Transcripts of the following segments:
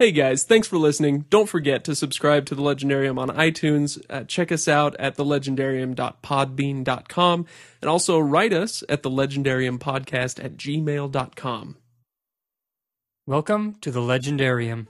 Hey guys, thanks for listening. Don't forget to subscribe to The Legendarium on iTunes. Uh, check us out at thelegendarium.podbean.com and also write us at thelegendariumpodcast at gmail.com. Welcome to the Legendarium.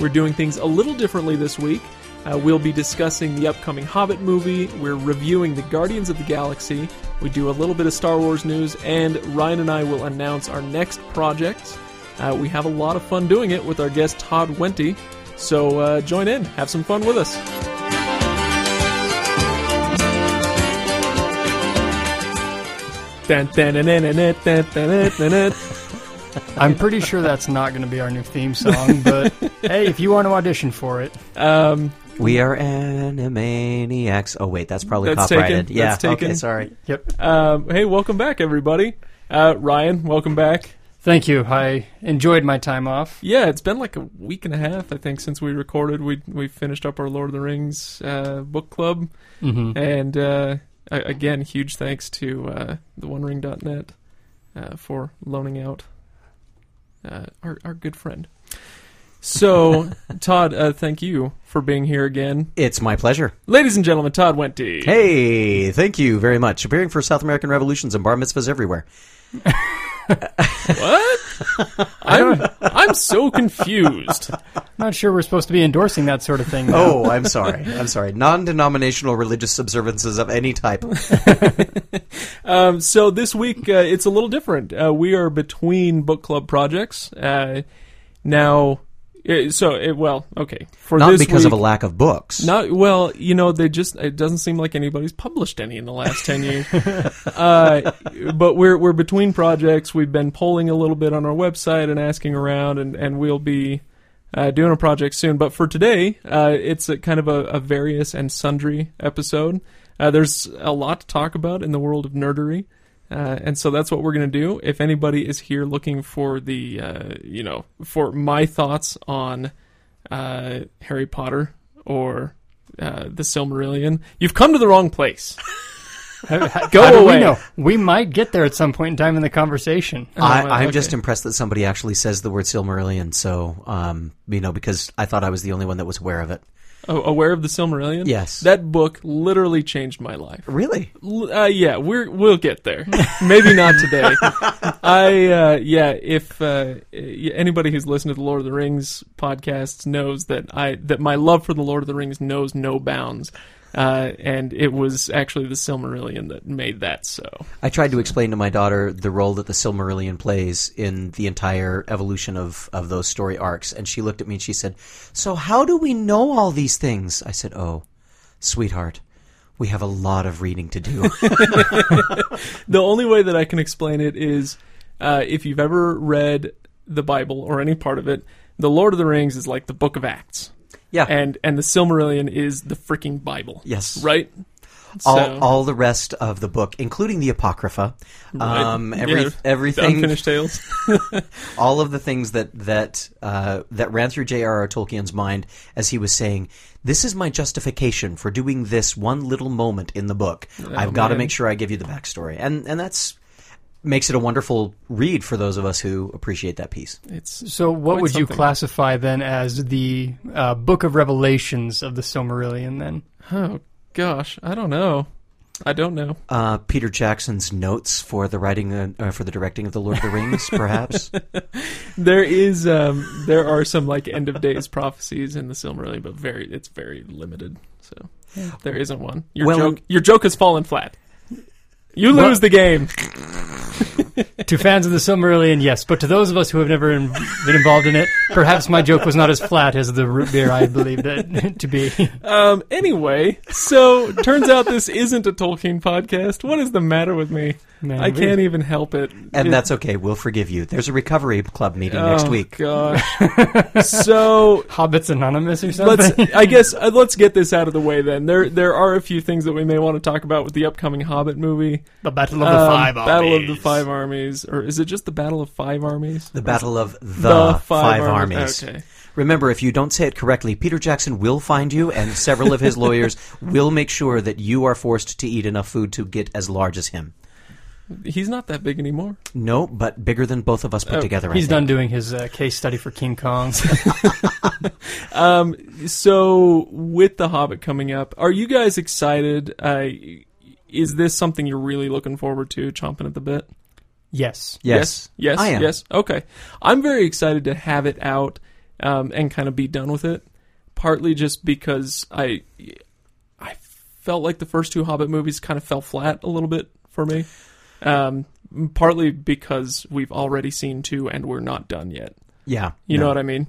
We're doing things a little differently this week. Uh, we'll be discussing the upcoming Hobbit movie. We're reviewing the Guardians of the Galaxy. We do a little bit of Star Wars news, and Ryan and I will announce our next projects. Uh, we have a lot of fun doing it with our guest Todd Wente, so uh, join in, have some fun with us. I'm pretty sure that's not going to be our new theme song, but hey, if you want to audition for it. Um, we are Animaniacs. Oh wait, that's probably That's copyrighted. taken. Yeah, That's taken. okay, sorry. yep. um, hey, welcome back, everybody. Uh, Ryan, welcome back. Thank you. I enjoyed my time off. Yeah, it's been like a week and a half, I think, since we recorded. We we finished up our Lord of the Rings uh, book club, hmm and uh, again, huge thanks to uh, the OneRing.net uh, for loaning out uh, our our good friend. So, Todd, uh, thank you for being here again, It's my pleasure. ladies and gentlemen. Todd Wenty. Hey, thank you very much. Appearing for South American revolutions and bar mitzvahs everywhere. What? I'm I'm so confused. Not sure we're supposed to be endorsing that sort of thing. now. Oh, I'm sorry. I'm sorry. Non-denominational religious observances of any type. Um, so this week uh, it's a little different. Uh, we are between book club projects uh, now. Uh, So it, well, okay. For Not because of a lack of books. Not well, you know, they just it doesn't seem like anybody's published any in the last ten years. uh, but we're we're between projects. We've been polling a little bit on our website and asking around, and and we'll be uh, doing a project soon. But for today, uh, it's a kind of a, a various and sundry episode. Uh, there's a lot to talk about in the world of nerdery. Uh, and so that's what we're going to do. If anybody is here looking for the, uh, you know, for my thoughts on uh, Harry Potter or uh, the Silmarillion, you've come to the wrong place. How- how- Go how away. We, know? we might get there at some point in time in the conversation. I, well, I'm okay. just impressed that somebody actually says the word Silmarillion. So, um, you know, because I thought I was the only one that was aware of it. Oh, aware of the Silmarillion? Yes. That book literally changed my life. Really? Uh, yeah, we're we'll get there. Maybe not today. I uh, yeah, if uh, anybody who's listened to the Lord of the Rings podcasts knows that I that my love for the Lord of the Rings knows no bounds. Uh, and it was actually the Silmarillion that made that so. I tried to explain to my daughter the role that the Silmarillion plays in the entire evolution of, of those story arcs, and she looked at me and she said, So how do we know all these things? I said, Oh, sweetheart, we have a lot of reading to do. The only way that I can explain it is uh, if you've ever read the Bible or any part of it, the Lord of the Rings is like the Book of Acts, yeah. and and the Silmarillion is the freaking Bible. yes. right. All, So- all the rest of the book, including the Apocrypha, um, every, Yeah, The everything, unfinished tales. all of the things that that uh, that ran through J.R.R. Tolkien's mind as he was saying, "This is my justification for doing this one little moment in the book. I've got to make sure I give you the backstory," and and that's makes it a wonderful read for those of us who appreciate that piece. It's So, what Quite would you classify then as the uh, Book of Revelations of the Silmarillion? Then oh gosh, I don't know. I don't know. Uh, Peter Jackson's notes for the writing uh, uh, for the directing of the Lord of the Rings, perhaps. There is um there are some like end of days prophecies in the Silmarillion, but very it's very limited. So there isn't one. Your Well, joke your joke has fallen flat. You Well- lose the game. to fans of the Silmarillion, yes, but to those of us who have never in, been involved in it, perhaps my joke was not as flat as the root beer I believed it to be. Um anyway, so turns out this isn't a Tolkien podcast. What is the matter with me? Man, I we- can't even help it. And It- that's okay. We'll forgive you. There's a recovery club meeting next oh, week. Gosh. so Hobbits Anonymous or something. let's I guess uh, let's get this out of the way then. There there are a few things that we may want to talk about with the upcoming Hobbit movie. The Battle of the Um, Five Battle of the Armies. Five Armies or is it just the Battle of Five Armies? The Battle of the, Five, Armies. Okay. Remember, if you don't say it correctly, Peter Jackson will find you, and several of his lawyers will make sure that you are forced to eat enough food to get as large as him. He's not that big anymore. No, but bigger than both of us put Oh, together. I He's think. done doing his uh, case study for King Kong. Um, so with the Hobbit coming up, are you guys excited? Uh, is this something you're really looking forward to, chomping at the bit? yes. Yes, Yes. I am. Yes. Okay. I'm very excited to have it out um, and kind of be done with it. Partly just because I I felt like the first two Hobbit movies kind of fell flat a little bit for me. Um, partly because we've already seen two and we're not done yet. Yeah, You no. know what I mean?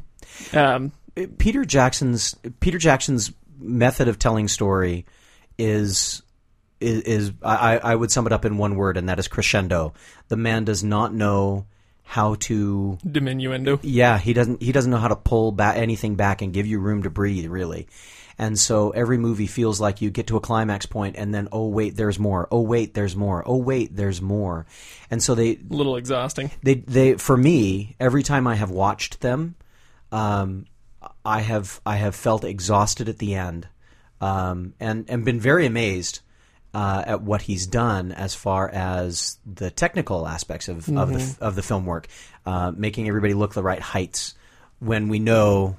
Um, Peter Jackson's Peter Jackson's method of telling story is is, is I, I would sum it up in one word, and that is crescendo. The man does not know how to. diminuendo. Yeah, he doesn't. He doesn't know how to pull back anything back and give you room to breathe, really. And so every movie feels like you get to a climax point, and then oh wait, there's more. Oh wait, there's more. Oh wait, there's more. And so they A little exhausting. they they for me every time I have watched them, um, I have I have felt exhausted at the end, um, and and been very amazed uh, at what he's done as far as the technical aspects of of the of the film work, uh, making everybody look the right heights when we know.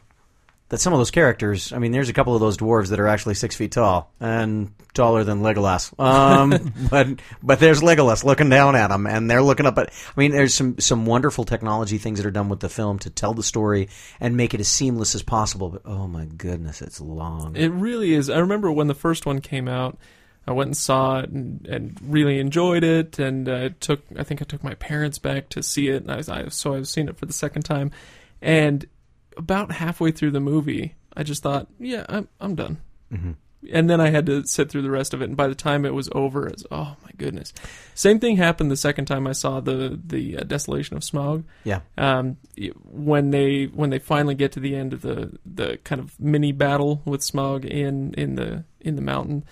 That some of those characters, I mean, there's a couple of those dwarves that are actually six feet tall and taller than Legolas. Um, but but there's Legolas looking down at them, and they're looking up at. I mean, there's some some wonderful technology things that are done with the film to tell the story and make it as seamless as possible. But oh my goodness, it's long. It really is. I remember when the first one came out, I went and saw it and, and really enjoyed it. And uh, took, I think I took my parents back to see it. And I was, I, so I've seen it for the second time. And about halfway through the movie, I just thought, yeah, I'm, I'm done. And then I had to sit through the rest of it. And by the time it was over, it's oh my goodness. Same thing happened the second time I saw the the uh, Desolation of Smaug. yeah, um, when they when they finally get to the end of the the kind of mini battle with Smaug in in the in the mountain,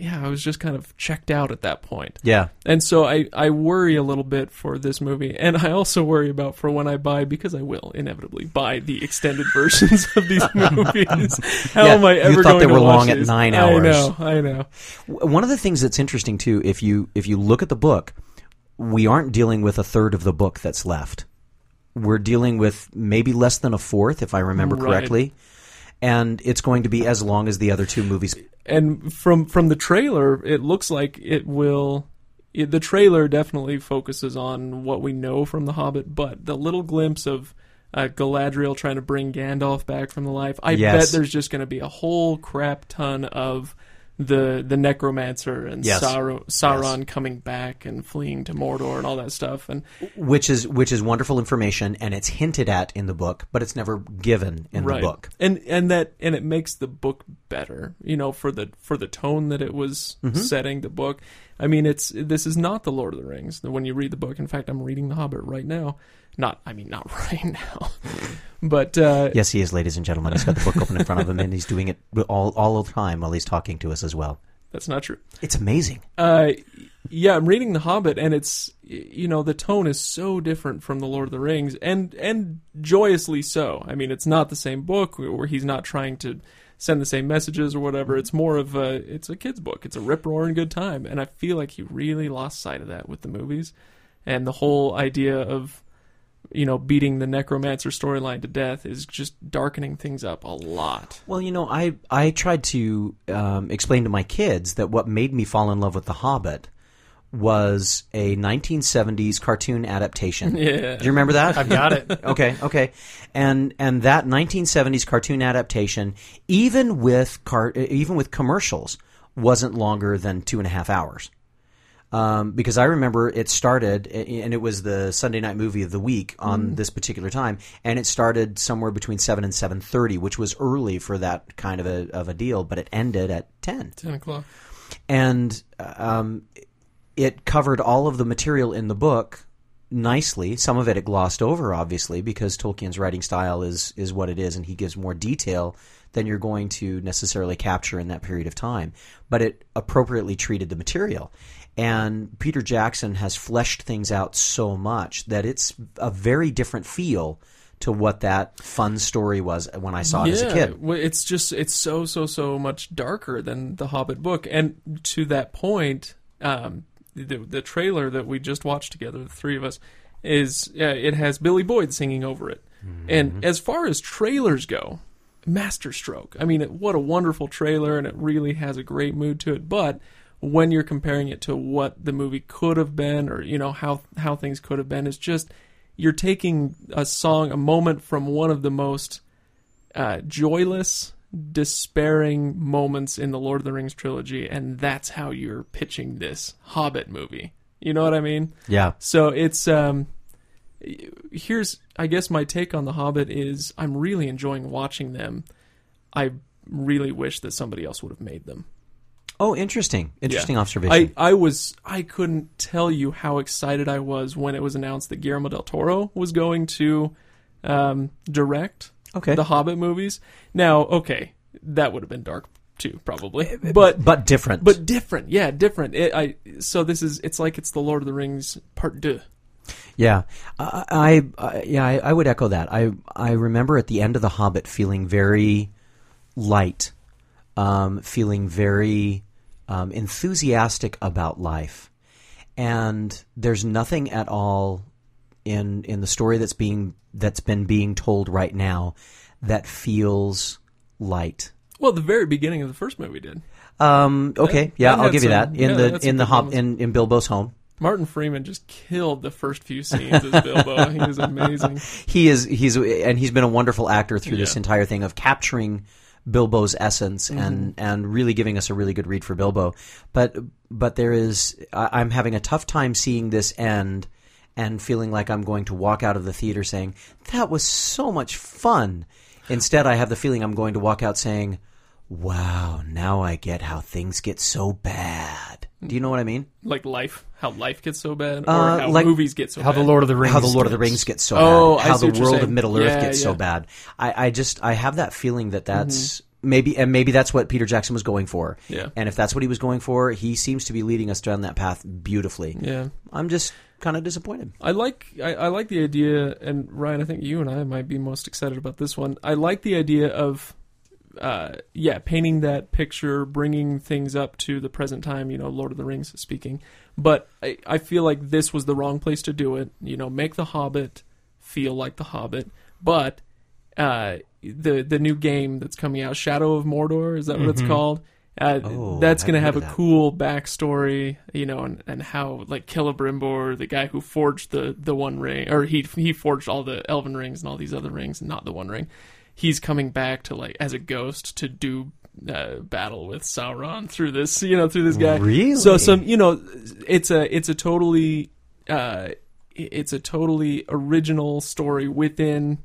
yeah, I was just kind of checked out at that point. yeah. And so I, I worry a little bit for this movie, and I also worry about for when I buy because I will inevitably buy the extended versions of these movies. How Yeah, am I ever going to you thought they were long at nine I hours. know, I know. One of the things that's interesting too, if you if you look at the book, we aren't dealing with a third of the book that's left. We're dealing with maybe less than a fourth, if I remember Right. correctly, and it's going to be as long as the other two movies. and from from the trailer, it looks like it will. It, the trailer definitely focuses on what we know from The Hobbit, but the little glimpse of uh, Galadriel trying to bring Gandalf back from the life, I Yes. bet there's just going to be a whole crap ton of the the necromancer and Yes. Sauron, Sauron coming back and fleeing to Mordor and all that stuff. And which is which is wonderful information, and it's hinted at in the book, but it's never given in right. the book. and and that and it makes the book better you know for the for the tone that it was Mm-hmm. setting the book i mean it's this is not the lord of the rings when you read the book in fact i'm reading the hobbit right now not i mean not right now but uh Yes, he is, ladies and gentlemen. He's got the book open in front of him, and he's doing it all all the time while he's talking to us as well. that's not true It's amazing. uh yeah i'm reading the hobbit and it's you know the tone is so different from the lord of the rings and and joyously so i mean it's not the same book where he's not trying to send the same messages or whatever it's more of a it's a kid's book it's a rip roaring good time and i feel like he really lost sight of that with the movies and the whole idea of you know beating the necromancer storyline to death is just darkening things up a lot Well, you know, I I tried to um, explain to my kids that what made me fall in love with The Hobbit was a 1970s cartoon adaptation. Yeah. Do you remember that? I've got it. okay, okay, and and that 1970s cartoon adaptation, even with car, even with commercials, wasn't longer than two and a half hours. Um, because I remember it started, and it was the Sunday night movie of the week on this particular time, and it started somewhere between seven and seven thirty, which was early for that kind of a of a deal. But it ended at ten, 10 o'clock and um, it covered all of the material in the book nicely. Some of it it glossed over, obviously, because Tolkien's writing style is is what it is, and he gives more detail than you're going to necessarily capture in that period of time. But it appropriately treated the material. And Peter Jackson has fleshed things out so much that it's a very different feel to what that fun story was when I saw it as a kid. well, it's just it's so so so much darker than the Hobbit book, and to that point, um, the the trailer that we just watched together, the three of us, is uh, it has Billy Boyd singing over it. And as far as trailers go, masterstroke. I mean, it, what a wonderful trailer, and it really has a great mood to it. But when you're comparing it to what the movie could have been, or you know how how things could have been, it's just you're taking a song, a moment from one of the most uh, joyless, despairing moments in the Lord of the Rings trilogy, and that's how you're pitching this Hobbit movie. You know what I mean? Yeah. So it's um here's I guess my take on the Hobbit is I'm really enjoying watching them. I really wish that somebody else would have made them. Oh, interesting. Interesting I observation. I was I couldn't tell you how excited I was when it was announced that Guillermo del Toro was going to um, direct okay. the Hobbit movies. Now, okay, that would have been dark too, probably, but but different. but different. Yeah, different. It, I so this is it's like it's the Lord of the Rings part deux. Yeah, I, I, I yeah, I, I would echo that. I I remember at the end of the Hobbit feeling very light, um, feeling very um, enthusiastic about life, and there's nothing at all in in the story that's being that's been being told right now that feels light. Well, the very beginning of the first movie did. Um, okay, That- yeah, that I'll give you that in yeah, the in the moments. in in Bilbo's home. Martin Freeman just killed the first few scenes as Bilbo. he was amazing. he is he's and he's been a wonderful actor through this entire thing of capturing Bilbo's essence Mm-hmm. and and really giving us a really good read for Bilbo. But but there is I, I'm having a tough time seeing this end and feeling like I'm going to walk out of the theater saying that was so much fun. Instead, I have the feeling I'm going to walk out saying, "Wow, now I get how things get so bad." Do you know what I mean? Like life, how life gets so bad, or Uh, how like- movies get so How bad. the Lord of the Rings. how the Lord of the Rings gets so Oh, bad, I how see the what world of saying. Middle Earth Yeah, gets so bad. I, I just I have that feeling that that's Mm-hmm. maybe and maybe that's what Peter Jackson was going for. Yeah. And if that's what he was going for, he seems to be leading us down that path beautifully. Yeah, I'm just kind of disappointed. I like I, I like the idea, and Ryan, I think you and I might be most excited about this one. I like the idea of, uh, yeah, painting that picture, bringing things up to the present time. You know, Lord of the Rings speaking, but I, I feel like this was the wrong place to do it. You know, make the Hobbit feel like the Hobbit, but uh, the the new game that's coming out, Shadow of Mordor, is that what it's called? Uh, Oh, that's going to have a that. cool backstory, you know, and, and how like Celebrimbor, the guy who forged the the One Ring, or he he forged all the Elven rings and all these other rings, not the One Ring. He's coming back to like as a ghost to do uh, battle with Sauron through this, you know, through this guy. Really? So some, you know, it's a it's a totally uh, it's a totally original story within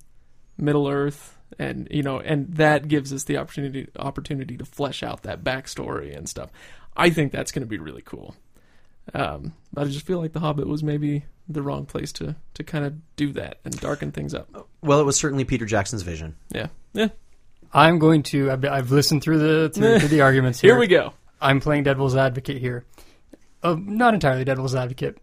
Middle Earth, and you know, and that gives us the opportunity opportunity to flesh out that backstory and stuff. I think that's going to be really cool. Um, but I just feel like The Hobbit was maybe the wrong place to to kind of do that and darken things up. Well, it was certainly Peter Jackson's vision. Yeah, yeah. I'm going to. I've, I've listened through the through, through the arguments here. Here we go. I'm playing devil's advocate here. Uh, not entirely devil's advocate.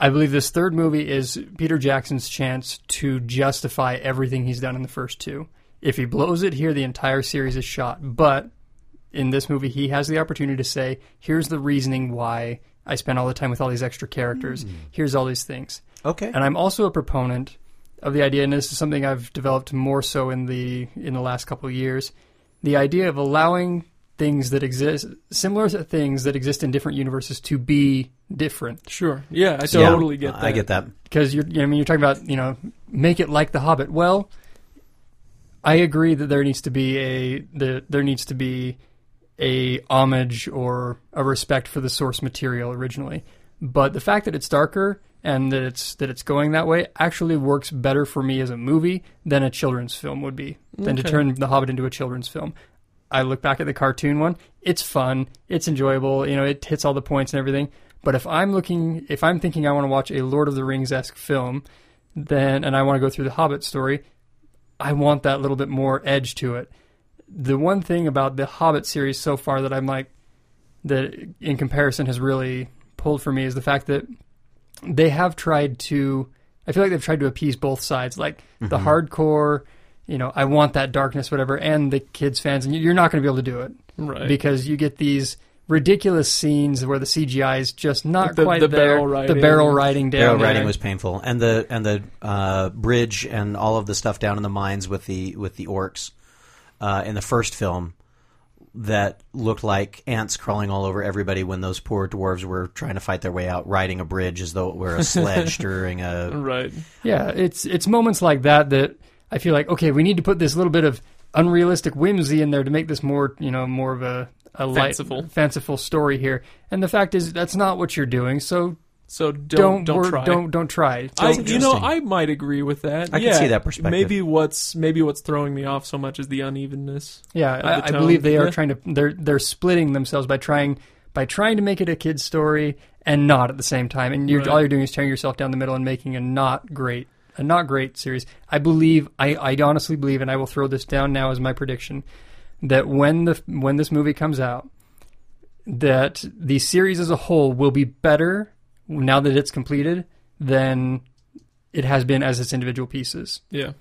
I believe this third movie is Peter Jackson's chance to justify everything he's done in the first two. If he blows it here, the entire series is shot. But in this movie, he has the opportunity to say, here's the reasoning why I spend all the time with all these extra characters. Hmm. Here's all these things. Okay. And I'm also a proponent of the idea, and this is something I've developed more so in the in the last couple of years, the idea of allowing things that exist, similar to things that exist in different universes, to be different. Sure. Yeah, I Yeah, totally get that. I get that. Because you're, I mean, you're talking about you know, make it like The Hobbit. Well, I agree that there needs to be a the, there needs to be a homage or a respect for the source material originally. But the fact that it's darker and that it's that it's going that way actually works better for me as a movie than a children's film would be. Than to turn The Hobbit into a children's film. I look back at the cartoon one, it's fun, it's enjoyable, you know, it hits all the points and everything. But if I'm looking if I'm thinking I want to watch a Lord of the Rings esque film, then and I want to go through the Hobbit story, I want that little bit more edge to it. The one thing about the Hobbit series so far that I'm like that in comparison has really pulled for me is the fact that they have tried to I feel like they've tried to appease both sides, like the hardcore, you know, I want that darkness, whatever, and the kids fans, and you're not going to be able to do it Right. because you get these ridiculous scenes where the CGI is just not The- quite the there. barrel riding. The barrel riding down. Barrel there. riding was painful, and the and the uh, bridge and all of the stuff down in the mines with the with the orcs uh, in the first film that looked like ants crawling all over everybody when those poor dwarves were trying to fight their way out riding a bridge as though it were a sledge during a Right. Yeah, it's it's moments like that that I feel like okay, we need to put this little bit of unrealistic whimsy in there to make this more you know more of a a light, Fanciful. fanciful story here. And the fact is that's not what you're doing. So So don't don't don't, wor- try. don't don't try. Don't- you know. I might agree with that. I can see that perspective. Maybe what's maybe what's throwing me off so much is the unevenness. Yeah, the I, I tone. believe they are Yeah. trying to. They're they're splitting themselves by trying by trying to make it a kid's story and not at the same time. And you're, Right. all you're doing is tearing yourself down the middle and making a not great a not great series. I believe. I I honestly believe, and I will throw this down now as my prediction that when the when this movie comes out, that the series as a whole will be better now that it's completed than it has been as its individual pieces. Yeah.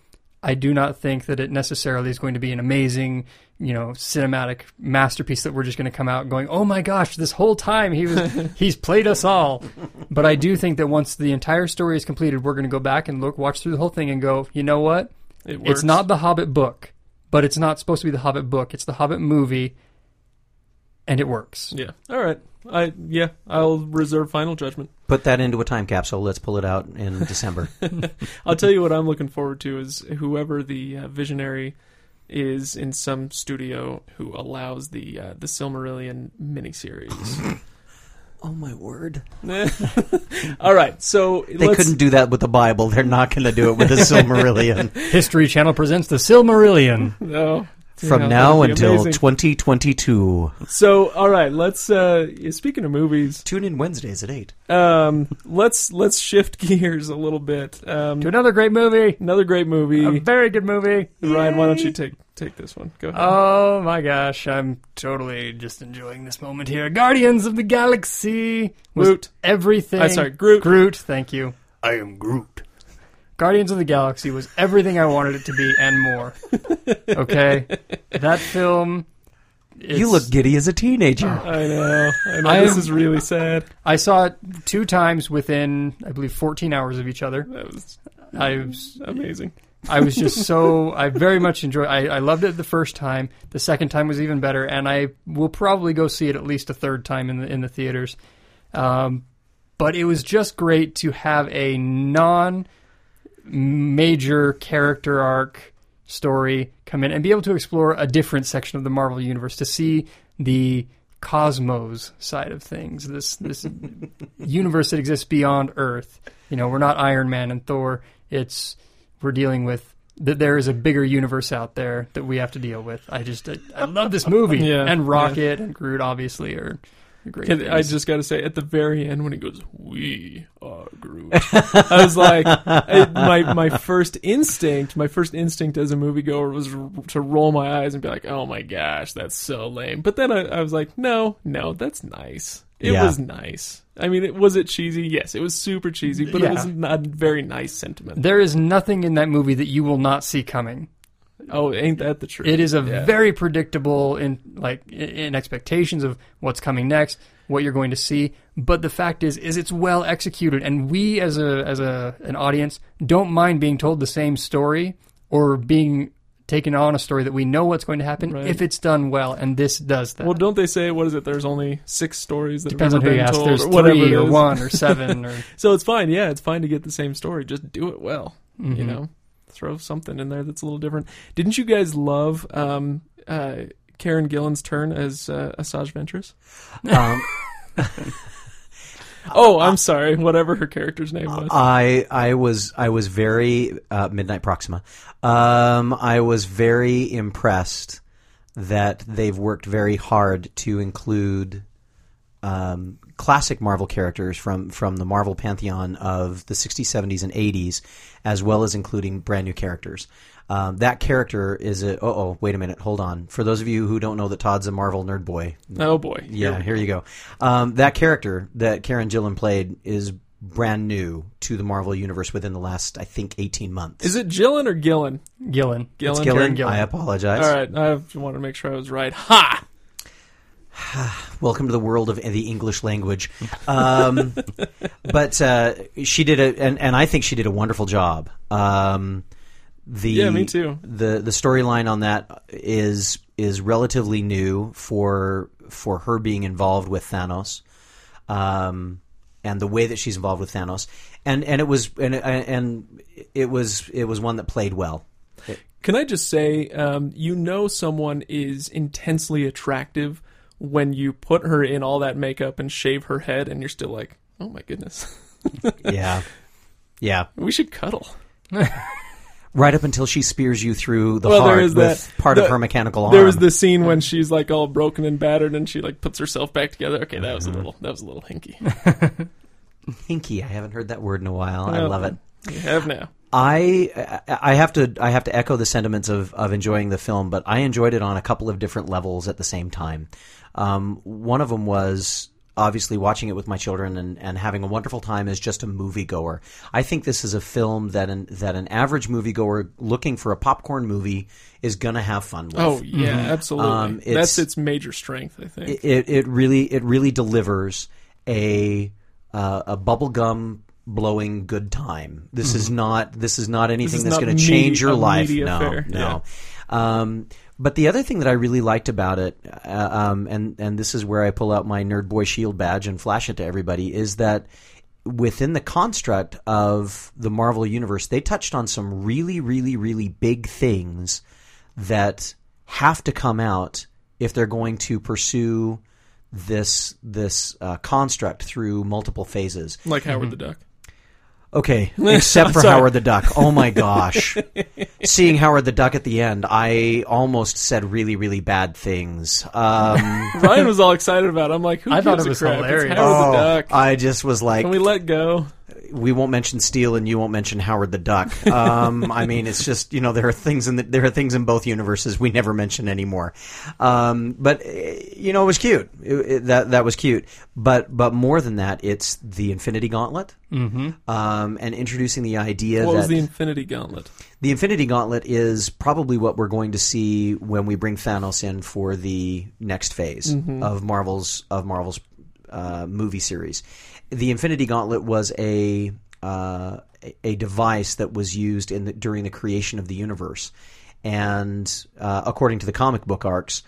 I do not think that it necessarily is going to be an amazing, you know, cinematic masterpiece that we're just going to come out going, "Oh my gosh, this whole time he was he's played us all." But I do think that once the entire story is completed, we're going to go back and look, watch through the whole thing, and go, "You know what? It works. It's not the Hobbit book, but it's not supposed to be the Hobbit book. It's the Hobbit movie, and it works." Yeah. All right. I yeah. I'll reserve final judgment. put that into a time capsule. Let's pull it out in December. I'll tell you what I'm looking forward to is whoever the uh, visionary is in some studio who allows the uh, the Silmarillion miniseries. oh my word! All right. So They let's, couldn't do that with the Bible. They're not going to do it with the Silmarillion. History Channel presents the Silmarillion. No. From Yeah, now until amazing. 2022. So all right. Let's. Uh, speaking of movies, Tune in Wednesdays at 8. um, let's let's shift gears a little bit. Um, to another great movie, another great movie. a very good movie. Ryan, why don't you take take this one? Go ahead. Oh my gosh, I'm totally just enjoying this moment here. Guardians of the Galaxy was Groot. everything. Uh, sorry, Groot. Groot, thank you. I am Groot. Guardians of the Galaxy was everything I wanted it to be and more. Okay, that film. You look giddy as a teenager. I know. I know. I this am- is really sad. I saw it two times within, I believe, 14 hours of each other. That was I was amazing. I was just so I very much enjoyed. I, I loved it the first time. The second time was even better, and I will probably go see it at least a third time in the in the theaters. Um, but it was just great to have a non major character arc story come in and be able to explore a different section of the Marvel universe to see the cosmos side of things. This this universe that exists beyond Earth. You know, we're not Iron Man and Thor. It's we're dealing with that there is a bigger universe out there that we have to deal with. I just I, I love this movie. Yeah, and Rocket and Groot obviously are great. And I just got to say, at the very end when he goes, "We are Groot," I was like, I, my my first instinct, my first instinct as a moviegoer was r- to roll my eyes and be like, "Oh my gosh, that's so lame." But then I, I was like, "No, no, that's nice. It Yeah. was nice. I mean, it was it cheesy? Yes, it was super cheesy, but Yeah. it was not a very nice sentiment. there is nothing in that movie that you will not see coming. Oh, ain't that the truth? It is a Yeah. very predictable in like in expectations of what's coming next, what you're going to see. But the fact is, is it's well executed, and we as a as a an audience don't mind being told the same story or being taken on a story that we know what's going to happen Right. if it's done well, and this does that. Well, don't they say what is it? There's only six stories that Depends on who you ask. There's or three or one or seven or So it's fine. Yeah, it's fine to get the same story. Just do it well. You Mhm. know, throw something in there that's a little different. Didn't you guys love um, uh, Karen Gillan's turn as uh, Asajj Ventress? Um, Oh, I'm sorry. Whatever her character's name was. I I was I was very uh, Midnight Proxima. Um, I was very impressed that they've worked very hard to include um, classic Marvel characters from from the Marvel pantheon of the 60s, 70s, and 80s, as well as including brand new characters. Um, that character is a. Oh, oh, wait a minute. Hold on. For those of you who don't know that Todd's a Marvel nerd boy, oh boy. yeah, here you go. Um, that character that Karen Gillan played is brand new to the Marvel universe within the last, I think, eighteen months. Is it Gillan or Gillan? Gillen. Gillan. It's Karen Gillan. Gillan. I apologize. All right. I wanted to make sure I was right. Ha! Welcome to the world of the English language. Um, but uh, she did a, and, and I think she did a wonderful job. Um, the Yeah, me too. The the storyline on that is is relatively new for for her being involved with Thanos, um, and the way that she's involved with Thanos, and and it was and and it was it was one that played well. Can I just say, um, you know, someone is intensely attractive when you put her in all that makeup and shave her head, and you're still like, oh my goodness, Yeah, yeah. we should cuddle. Right up until she spears you through the Well, heart with that- part the- of her mechanical arm. There was the scene when she's like all broken and battered, and she like puts herself back together. Okay, that was Mm-hmm. a little, that was a little hinky. hinky. I haven't heard that word in a while. I love it. You have now. I I have to I have to echo the sentiments of, of enjoying the film, but I enjoyed it on a couple of different levels at the same time. Um, one of them was obviously watching it with my children and, and having a wonderful time as just a moviegoer. I think this is a film that an that an average moviegoer looking for a popcorn movie is gonna have fun with. Oh yeah, absolutely. Um, it's- That's its major strength, I think. it it really it really delivers a uh, a bubblegum blowing good time. This is not this is not anything is that's not going to change your life. No, affair. no. Um, but the other thing that I really liked about it, uh, um, and and this is where I pull out my nerd boy shield badge and flash it to everybody, is that within the construct of the Marvel universe, they touched on some really, really, really big things that have to come out if they're going to pursue this this uh, construct through multiple phases. like Howard the Duck. Okay, except for Howard the Duck. Oh my gosh. Seeing Howard the Duck at the end, I almost said really, really bad things. Um, Ryan was all excited about. it. I'm like, who I thought it a was crap? hilarious. It's Howard the oh, Duck. I just was like, Can we let go? We won't mention Steel and you won't mention Howard the Duck. Um, I mean, it's just you know there are things in the, there are things in both universes we never mention anymore. Um, but you know, it was cute. It, it- that that was cute. But but more than that, it's the Infinity Gauntlet, mm-hmm. um, and introducing the idea What that was the Infinity Gauntlet? the Infinity Gauntlet is probably what we're going to see when we bring Thanos in for the next phase of Marvel's of Marvel's uh, movie series. The Infinity Gauntlet was a uh, a- device that was used in the, during the creation of the universe, and uh, according to the comic book arcs.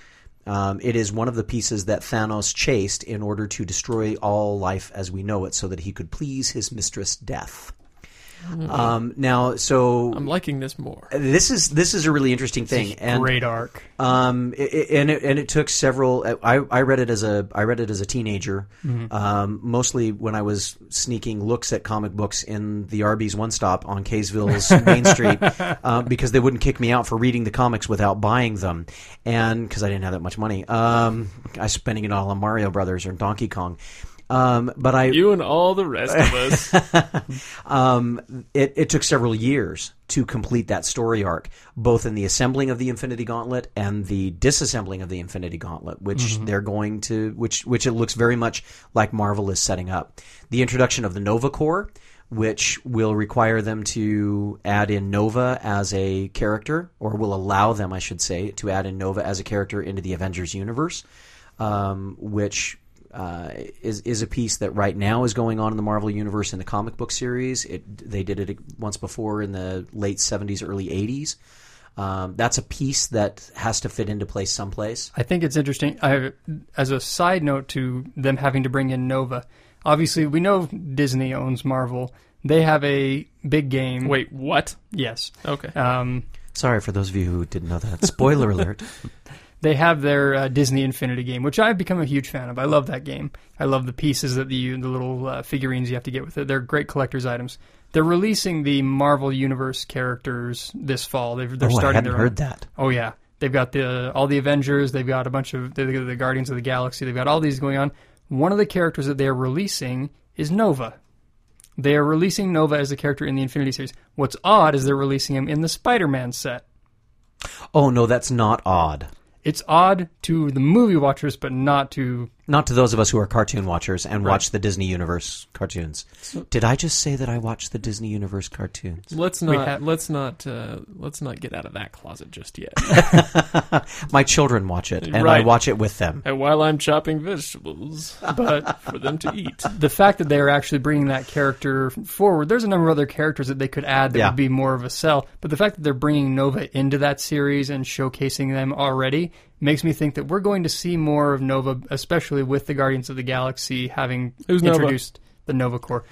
Um, it is one of the pieces that Thanos chased in order to destroy all life as we know it, so that he could please his mistress, Death. Um, now, so I'm liking this more. this is this is a really interesting thing, and Great arc. um, it, it- and it, and it took several. I, I read it as a I read it as a teenager, um, mostly when I was sneaking looks at comic books in the Arby's One Stop on Kaysville's Main Street uh, because they wouldn't kick me out for reading the comics without buying them, and because I didn't have that much money, um, I was spending it all on Mario Brothers or Donkey Kong. Um, but I You and all the rest of us. um, it, it took several years to complete that story arc, both in the assembling of the Infinity Gauntlet and the disassembling of the Infinity Gauntlet, which they're going to, which which it looks very much like Marvel is setting up. The introduction of the Nova Corps, which will require them to add in Nova as a character, or will allow them, I should say, to add in Nova as a character into the Avengers universe, um, which uh, is is a piece that right now is going on in the Marvel universe in the comic book series. It they did it once before in the late seventies, early eighties. Um, that's a piece that has to fit into place someplace. I think it's interesting. I, as a side note to them having to bring in Nova, obviously we know Disney owns Marvel. They have a big game. Wait, what? Yes. Okay. Um, Sorry for those of you who didn't know that. Spoiler alert. They have their uh, Disney Infinity game, which I've become a huge fan of. I love that game. I love the pieces that you, the little uh, figurines you have to get with it. They're great collector's items. They're releasing the Marvel Universe characters this fall. They've, they're oh, I starting hadn't their heard own. that. Oh yeah, they've got the all the Avengers. They've got a bunch of the, the Guardians of the Galaxy. They've got all these going on. One of the characters that they are releasing is Nova. They are releasing Nova as a character in the Infinity series. What's odd is they're releasing him in the Spider-Man set. Oh no, that's not odd. It's odd to the movie watchers, but not to Not to those of us who are cartoon watchers and Right. watch the Disney Universe cartoons. Did I just say that I watch the Disney Universe cartoons? Let's not have- let's not uh, let's not get out of that closet just yet. My children watch it, and I watch it with them. and while I'm chopping vegetables, but for them to eat. the fact that they are actually bringing that character forward, there's a number of other characters that they could add that Yeah. would be more of a sell. But the fact that they're bringing Nova into that series and showcasing them already makes me think that we're going to see more of Nova, especially with the Guardians of the Galaxy having Who's Nova? introduced the Nova Corps.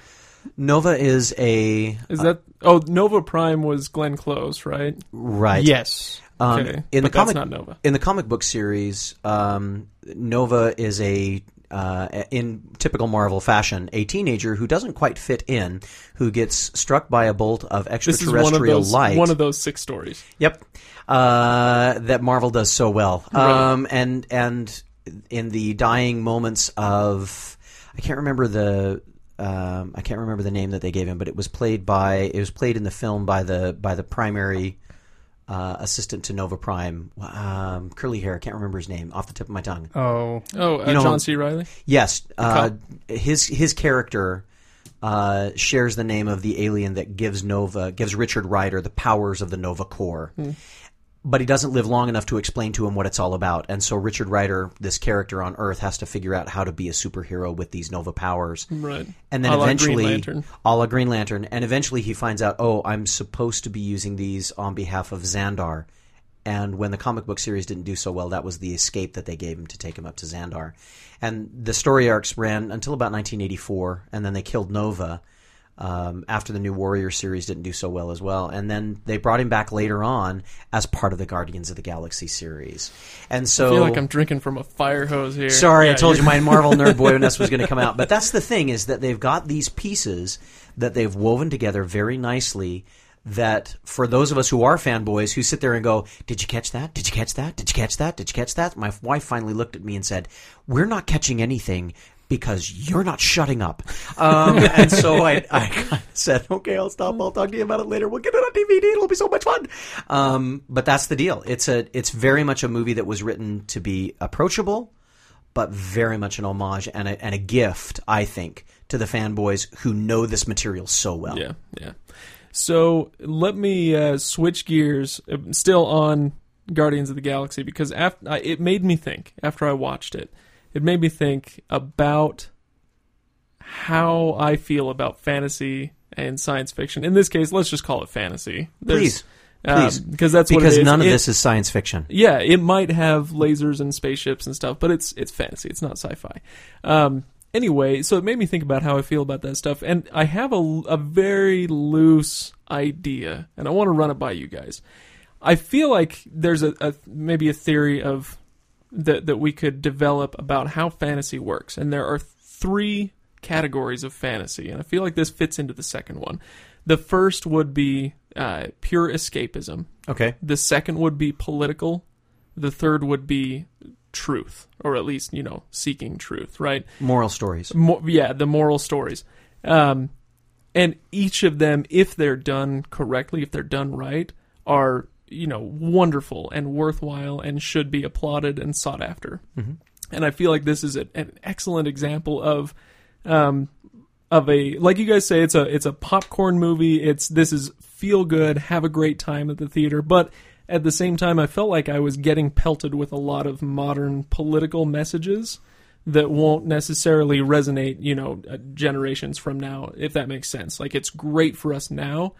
Nova is a Is that oh Nova Prime was Glenn Close, right? right. Yes. Um, okay, in the but that's comic not Nova. in the comic book series, um, Nova is a uh, in typical Marvel fashion, a teenager who doesn't quite fit in, who gets struck by a bolt of This is one of extraterrestrial those light. one of those six stories. Yep, uh, that Marvel does so well. Right. Um, and and in the dying moments of, I can't remember the. Um, I can't remember the name that they gave him, but it was played by it was played in the film by the by the primary uh, assistant to Nova Prime, um, curly hair. I can't remember his name off the tip of my tongue. Oh, Oh, uh, You know- John C. Reilly. Yes, uh, his his character uh, shares the name of the alien that gives Nova gives Richard Rider the powers of the Nova Corps. But he doesn't live long enough to explain to him what it's all about, and so Richard Rider, this character on Earth, has to figure out how to be a superhero with these Nova powers. Right. And then A la Green eventually, Lantern. a la Green Lantern, and eventually he finds out, oh, I'm supposed to be using these on behalf of Xandar. And when the comic book series didn't do so well, that was the escape that they gave him to take him up to Xandar. And the story arcs ran until about 1984, and then they killed Nova um, after the New Warrior series didn't do so well as well. And then they brought him back later on as part of the Guardians of the Galaxy series. And so I feel like I'm drinking from a fire hose here. Sorry, I told you my Marvel nerd boyness was going to come out. But that's the thing is that they've got these pieces that they've woven together very nicely. That for those of us who are fanboys who sit there and go, "Did you catch that? Did you catch that? Did you catch that? Did you catch that?" My wife finally looked at me and said, "We're not catching anything." Because you're not shutting up, um, and so I, I said, "Okay, I'll stop. I'll talk to you about it later. We'll get it on DVD. It'll be so much fun." Um, but that's the deal. It's a, it's very much a movie that was written to be approachable, but very much an homage and a, and a gift, I think, to the fanboys who know this material so well. Yeah, yeah. So let me uh, switch gears. uh, Still on Guardians of the Galaxy because after it made me think after I watched it. It made me think about how I feel about fantasy and science fiction. In this case, let's just call it fantasy. There's- Please, um, please. because that's what because none of It- this is science fiction. yeah, it might have lasers and spaceships and stuff, but it's it's fantasy. It's not sci-fi. Um, anyway, so it made me think about how I feel about that stuff, and I have a, a very loose idea, and I want to run it by you guys. I feel like there's a, a maybe a theory of that that we could develop about how fantasy works, and there are three categories of fantasy, and I feel like this fits into the second one. The first would be uh, pure escapism. Okay. The second would be political. The third would be truth, or at least you know seeking truth, right? Moral stories. Mo- yeah, the moral stories. Um, and each of them, if they're done correctly, if they're done right, are you know wonderful and worthwhile and should be applauded and sought after. And I feel like this is a, an excellent example of um, of a like you guys say it's a it's a popcorn movie. It's this is feel good, have a great time at the theater, but at the same time I felt like I was getting pelted with a lot of modern political messages that won't necessarily resonate, you know, uh, generations from now if that makes sense. Like it's great for us now.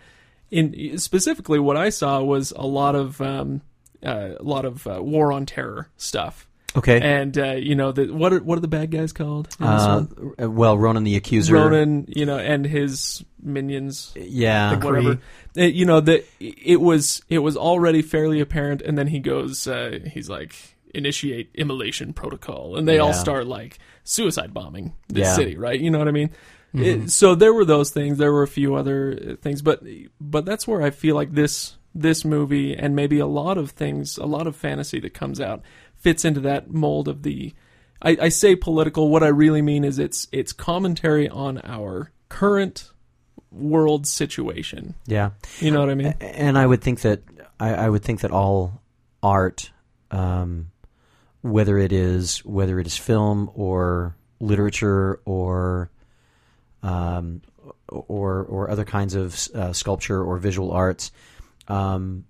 In specifically what I saw was a lot of um, uh, a lot of uh, war on terror stuff. Okay. And uh, you know the what are what are the bad guys called? Uh, well, Ronan the Accuser. Ronan, you know, and his minions, Yeah. like whatever. Uh, you know it was it was already fairly apparent, and then he goes, uh, he's like, initiate immolation protocol, and they all start like suicide bombing this Yeah. city, right? You know what I mean? It, so there were those things. There were a few other uh, things, but but that's where I feel like this this movie and maybe a lot of things, a lot of fantasy that comes out fits into that mold of the. I, I say political. What I really mean is it's it's commentary on our current world situation. Yeah. You know what I mean? And I would think that I, I would think that all art um, whether it is whether it is film or literature or um, or or other kinds of uh, sculpture or visual arts um,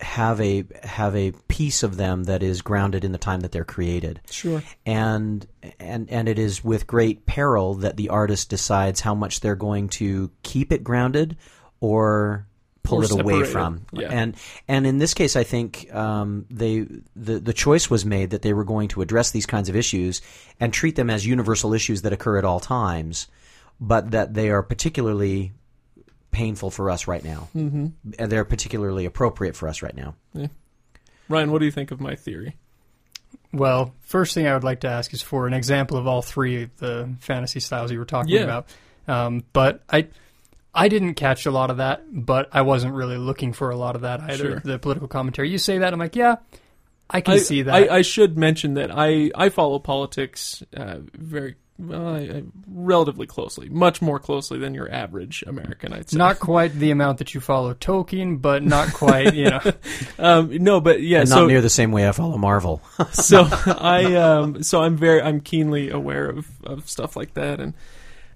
have a have a piece of them that is grounded in the time that they're created Sure. and and and it is with great peril that the artist decides how much they're going to keep it grounded or pull Or it away it. from. Yeah. And and in this case, I think um, they the the choice was made that they were going to address these kinds of issues and treat them as universal issues that occur at all times, but that they are particularly painful for us right now. Mm-hmm. And they're particularly appropriate for us right now. Ryan, what do you think of my theory? Well, first thing I would like to ask is for an example of all three of the fantasy styles you were talking Yeah. about. Um, but I, I didn't catch a lot of that, but I wasn't really looking for a lot of that either. Sure. The political commentary. You say that, I'm like, yeah, I can I, see that. I, I should mention that I, I follow politics uh, very well, I, I, relatively closely, much more closely than your average American. I'd say. not quite the amount that you follow Tolkien, but not quite, you know. um, no, but yeah. and so not near the same way I follow Marvel. so I um so I'm very I'm keenly aware of, of stuff like that and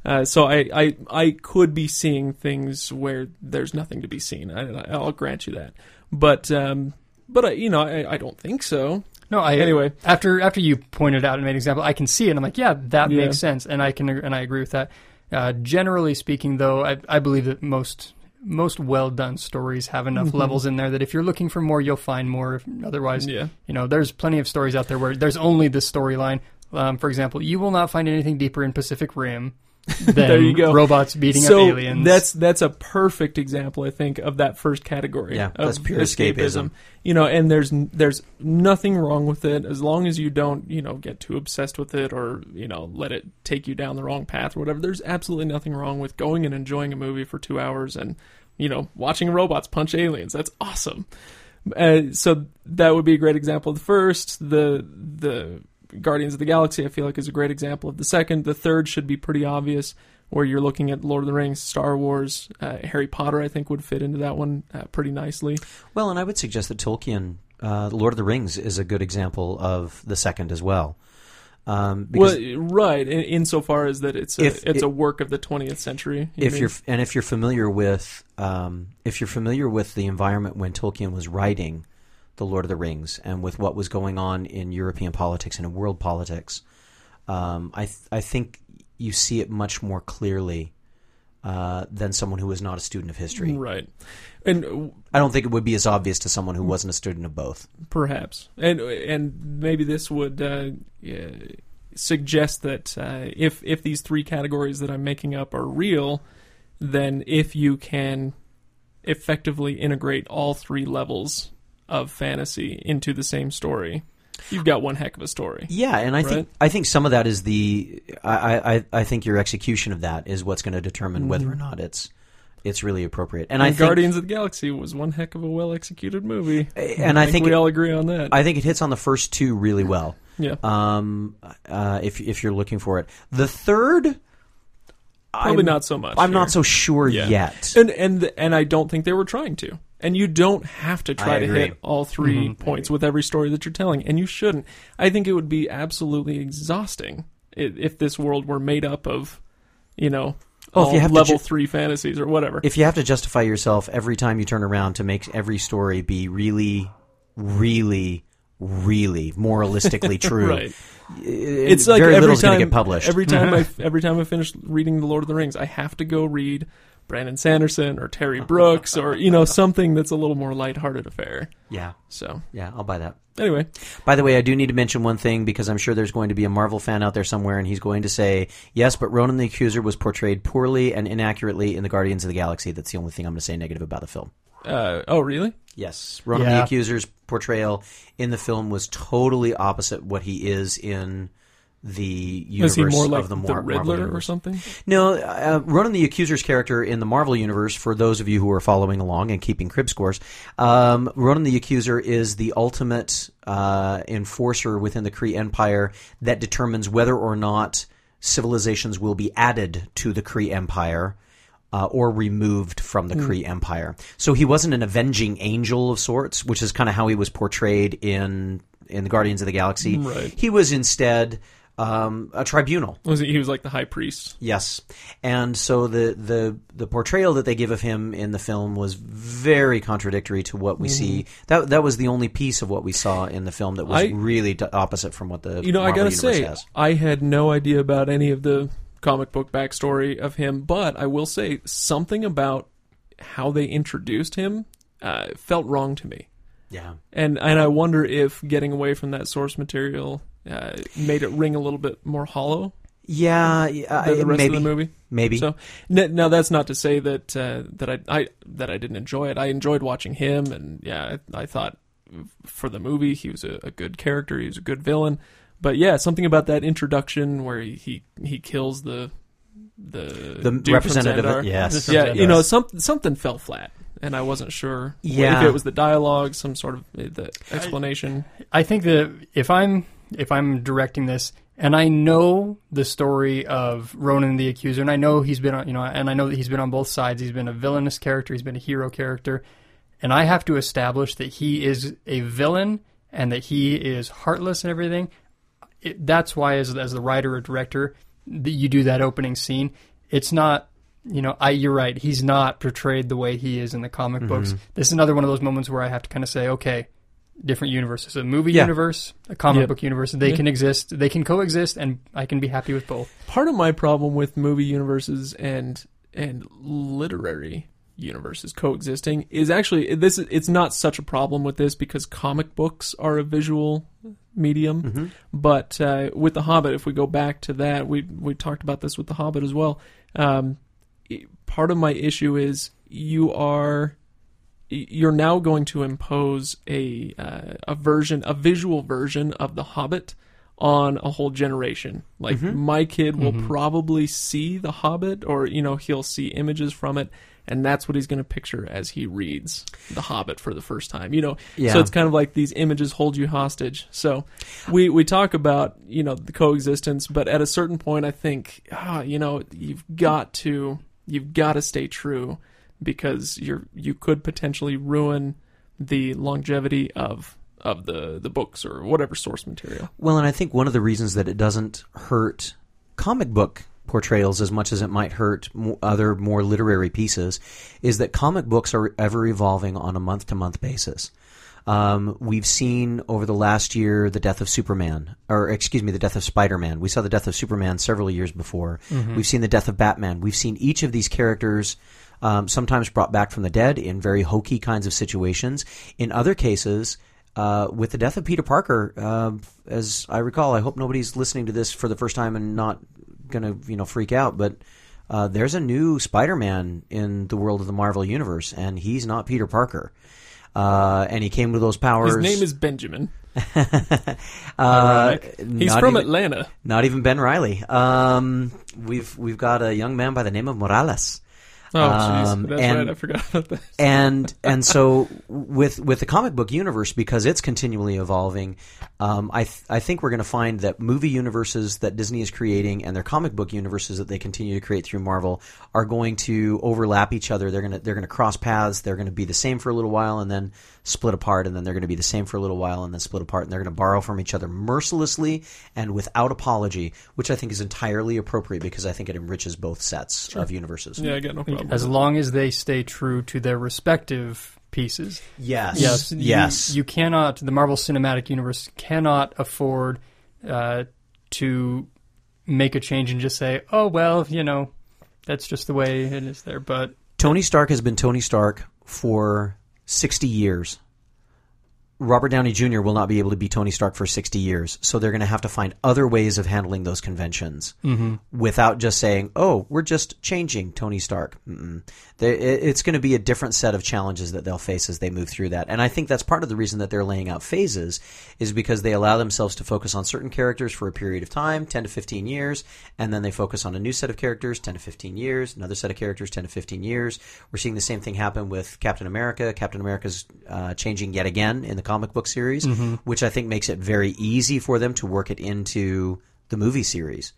uh, so I, I I could be seeing things where there's nothing to be seen. I, I'll grant you that, but um but I, you know I, I don't think so. No, I Anyway. after after you pointed out and made an example, I can see it. I'm like, yeah, that Yeah. makes sense, and I can and I agree with that. Uh, generally speaking, though, I, I believe that most most well done stories have enough Mm-hmm. levels in there that if you're looking for more, you'll find more. Otherwise, Yeah. you know, there's plenty of stories out there where there's only this storyline. Um, for example, you will not find anything deeper in Pacific Rim There you go. robots beating so up aliens. that's that's a perfect example, I think, of that first category. Yeah, of that's pure escapism. You know, and there's there's nothing wrong with it as long as you don't you know get too obsessed with it or you know let it take you down the wrong path or whatever. There's absolutely nothing wrong with going and enjoying a movie for two hours and you know watching robots punch aliens. That's awesome. Uh, so that would be a great example the first. The the Guardians of the Galaxy, I feel like, is a great example of the second. The third should be pretty obvious, where you're looking at Lord of the Rings, Star Wars, uh, Harry Potter. I think would fit into that one uh, pretty nicely. Well, and I would suggest that Tolkien, uh, Lord of the Rings, is a good example of the second as well. Um, because well, right, in, insofar as that it's a, If it's it- a work of the 20th century. you if mean? you're and if you're familiar with um, if you're familiar with the environment when Tolkien was writing the Lord of the Rings and with what was going on in European politics and in world politics, um, I th- I think you see it much more clearly uh, than someone who is not a student of history. right, and I don't think it would be as obvious to someone who wasn't a student of both. perhaps, and and maybe this would uh, yeah, suggest that uh, if if these three categories that I'm making up are real, then if you can effectively integrate all three levels of fantasy into the same story, you've got one heck of a story. Yeah, and I think I think some of that is the I, I I think your execution of that is what's going to determine whether or not it's it's really appropriate. And, I And think Guardians of the Galaxy was one heck of a well executed movie. and I think we it- all agree on that. I think it hits on the first two really well. yeah. Um, uh, if if you're looking for it, the third Probably I'm, not so much. I'm here. not so sure Yeah. yet. And and and I don't think they were trying to. And you don't have to try to hit all 3 mm-hmm. points with every story that you're telling, and you shouldn't. I think it would be absolutely exhausting if, this world were made up of, you know, Oh, if all you have level ju- three fantasies or whatever. If you have to justify yourself every time you turn around to make every story be really, really, really moralistically true, right. it's It's like very every time going to get published. Every time I every time I finish reading the Lord of the Rings, I have to go read Brandon Sanderson or Terry Brooks or you know something that's a little more lighthearted affair. yeah, So yeah, I'll buy that. anyway, By the way, I do need to mention one thing because I'm sure there's going to be a Marvel fan out there somewhere, and he's going to say, "Yes, but Ronan the Accuser was portrayed poorly and inaccurately in the Guardians of the Galaxy." That's the only thing I'm going to say negative about the film. uh, oh really? Yes, Ronan the Accuser's portrayal in the film was totally opposite what he is in the universe more like of the, the, Mar- Marvel Riddler or something? No, uh, Ronan the Accuser's character in the Marvel universe, for those of you who are following along and keeping crib scores, um, Ronan the Accuser is the ultimate uh, enforcer within the Kree Empire that determines whether or not civilizations will be added to the Kree Empire. Uh, or removed from the Kree Empire. So he wasn't an avenging angel of sorts, which is kind of how he was portrayed in in the Guardians of the Galaxy. Right. He was instead um, a tribunal. Was he, he was like the high priest? Yes, and so the the the portrayal that they give of him in the film was very contradictory to what we see. That that was the only piece of what we saw in the film that was Mm-hmm. I- really d- opposite from what the You know, I gotta say, has. I had no idea about any of the comic book backstory of him, but I will say something about how they introduced him uh, felt wrong to me, Yeah, and and I wonder if getting away from that source material uh, made it ring a little bit more hollow yeah, yeah, than the rest maybe of the movie. maybe. So n- now that's not to say that uh, that I, I that I didn't enjoy it. I enjoyed watching him, and yeah, I, I thought for the movie he was a, a good character. He was a good villain. But yeah, something about that introduction where he he, he kills the the the dude representative, Xandar. yes, Yeah, you know, some, something fell flat, and I wasn't sure Yeah. if it was the dialogue, some sort of uh, the explanation. I think that if I'm if I'm directing this and I know the story of Ronan the Accuser, and I know he's been on, you know, and I know that he's been on both sides. He's been a villainous character, he's been a hero character, and I have to establish that he is a villain and that he is heartless and everything. It, that's why, as as the writer or director, that you do that opening scene. It's not. You know, I you're right. He's not portrayed the way he is in the comic mm-hmm. books. This is another one of those moments where I have to kind of say, okay, different universes. A movie Yeah. universe, a comic Yep. book universe. They Yeah. can exist. They can coexist, and I can be happy with both. Part of my problem with movie universes and and literary universes coexisting is actually this it's not such a problem with this because comic books are a visual medium. Mm-hmm. But uh, with the Hobbit, if we go back to that, we we talked about this with the Hobbit as well. Um, i- part of my issue is you are you're now going to impose a uh, a version, a visual version of the Hobbit on a whole generation. Like my kid will probably see the Hobbit, or you know he'll see images from it, and that's what he's going to picture as he reads the Hobbit for the first time. You know, Yeah. so it's kind of like these images hold you hostage. So we we talk about you know the coexistence, but at a certain point, I think ah, you know you've got to you've got to stay true because you're you could potentially ruin the longevity of of the the books or whatever source material. Well, and I think one of the reasons that it doesn't hurt comic book portrayals as much as it might hurt other more literary pieces is that comic books are ever evolving on a month to month basis. Um, we've seen over the last year the death of Superman, or excuse me, the death of Spider Man. We saw the death of Superman several years before. We've seen the death of Batman. We've seen each of these characters um, sometimes brought back from the dead in very hokey kinds of situations. In other cases, uh, with the death of Peter Parker, uh, as I recall, I hope nobody's listening to this for the first time and not going to you know freak out, but. Uh, there's a new Spider-Man in the world of the Marvel universe, and he's not Peter Parker. Uh, and he came with those powers. His name is Benjamin. uh, He's from even, Atlanta. Not even Ben Reilly. Um, we've we've got a young man by the name of Morales. Oh, jeez, Um, that's and- right. I forgot about that. and and so with with the comic book universe because it's continually evolving um, I th- I think we're going to find that movie universes that Disney is creating and their comic book universes that they continue to create through Marvel are going to overlap each other they're going to they're going to cross paths they're going to be the same for a little while and then split apart and then they're going to be the same for a little while and then split apart and they're going to borrow from each other mercilessly and without apology which I think is entirely appropriate because I think it enriches both sets of universes Yeah, I got no problem. As long as they stay true to their respective pieces. yes Yes, you- yes You, cannot. The Marvel Cinematic Universe cannot afford uh, to make a change and just say, "Oh well, you know, that's just the way it is there." But Tony Stark has been Tony Stark for 60 years. Robert Downey Jr. will not be able to be Tony Stark for 60 years. So they're going to have to find other ways of handling those conventions without just saying, oh, we're just changing Tony Stark. They, it's going to be a different set of challenges that they'll face as they move through that. And I think that's part of the reason that they're laying out phases is because they allow themselves to focus on certain characters for a period of time, 10 to 15 years, and then they focus on a new set of characters, 10 to 15 years, another set of characters, 10 to 15 years. We're seeing the same thing happen with Captain America. Captain America's uh, changing yet again in the comic book series, which I think makes it very easy for them to work it into the movie series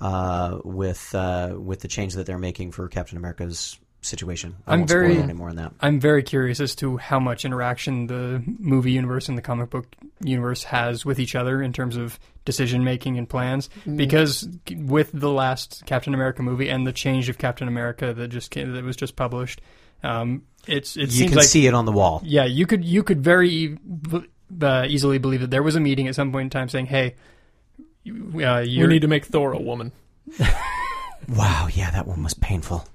uh, with uh, with the change that they're making for Captain America's situation. I I'm won't very- spoil any more on that. I'm very curious as to how much interaction the movie universe and the comic book universe has with each other in terms of decision making and plans. Mm. Because with the last Captain America movie and the change of Captain America that just came, that was just published, um, it's it you seems can like see it on the wall. yeah, you could you could very e- b- uh, easily believe that there was a meeting at some point in time saying, "Hey, you- uh, you're, need to make Thor a woman. Wow, yeah, that one was painful.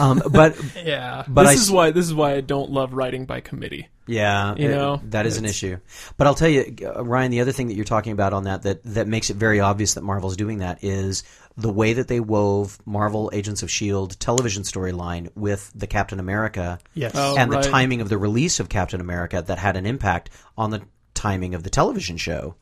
Um, but yeah." but this I is why this is why I don't love writing by committee. Yeah, You it- know, that is an issue. But I'll tell you, uh, Ryan, the other thing that you're talking about on that that that makes it very obvious that Marvel's doing that is the way that they wove Marvel Agents of Shield television storyline with the Captain America Yes. Oh, and right. the timing of the release of Captain America that had an impact on the timing of the television show.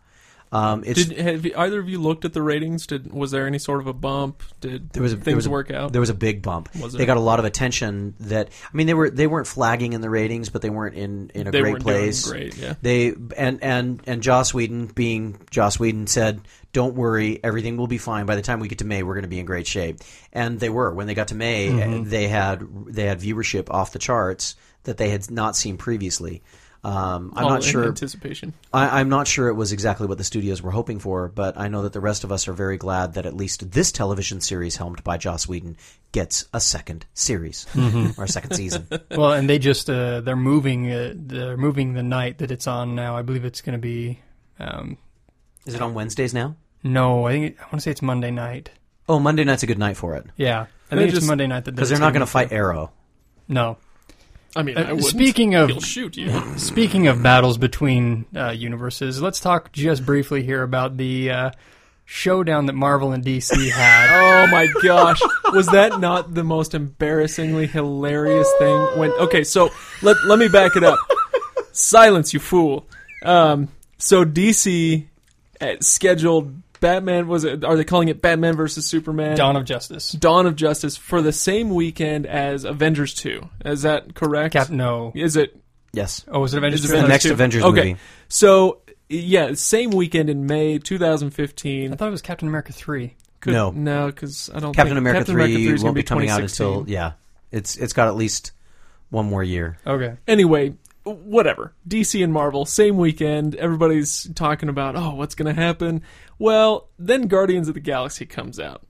Um, it's Did have you, either of you looked at the ratings? Did was there any sort of a bump? Did there was a, things there was a, work out? There was a big bump. Was they got a lot of attention. That I mean, they were they weren't flagging in the ratings, but they weren't in in a they great place. great. Yeah. They and and and Joss Whedon, being Joss Whedon, said, "Don't worry, everything will be fine. By the time we get to May, we're going to be in great shape." And they were. When they got to May, Mm-hmm. they had they had viewership off the charts that they had not seen previously. Um, I'm All not in sure. Anticipation. I, I'm not sure it was exactly what the studios were hoping for, but I know that the rest of us are very glad that at least this television series, helmed by Joss Whedon, gets a second series or a second season. well, and they just uh, they're moving uh, they're moving the night that it's on now. I believe it's going to be um, Is it on Wednesdays now? no, I think I want to say it's Monday night. Oh, Monday night's a good night for it Yeah, I They think it's just- Monday night that because they're not gonna fight Arrow. No. I mean, Uh, I speaking of he'll shoot you. speaking of battles between uh, universes, let's talk just briefly here about the uh, showdown that Marvel and DC had. Oh my gosh. Was that not the most embarrassingly hilarious thing when Okay, so let let me back it up. Silence, you fool. Um so DC uh, scheduled Batman was it are they calling it Batman versus Superman? Dawn of Justice. Dawn of Justice for the same weekend as Avengers 2. Is that correct? Cap. No. Is it Yes. Oh, was it Avengers? It's the two? Avengers next 2? Avengers okay. movie. So yeah, same weekend in May 2015. I thought it was Captain America three. Could- No. no, because I don't. Captain think, America Captain three America 3 is gonna won't be coming out until yeah. It's it's got at least one more year. Okay. Anyway, whatever. DC and Marvel, same weekend. Everybody's talking about, oh, what's going to happen? Well, then Guardians of the Galaxy comes out.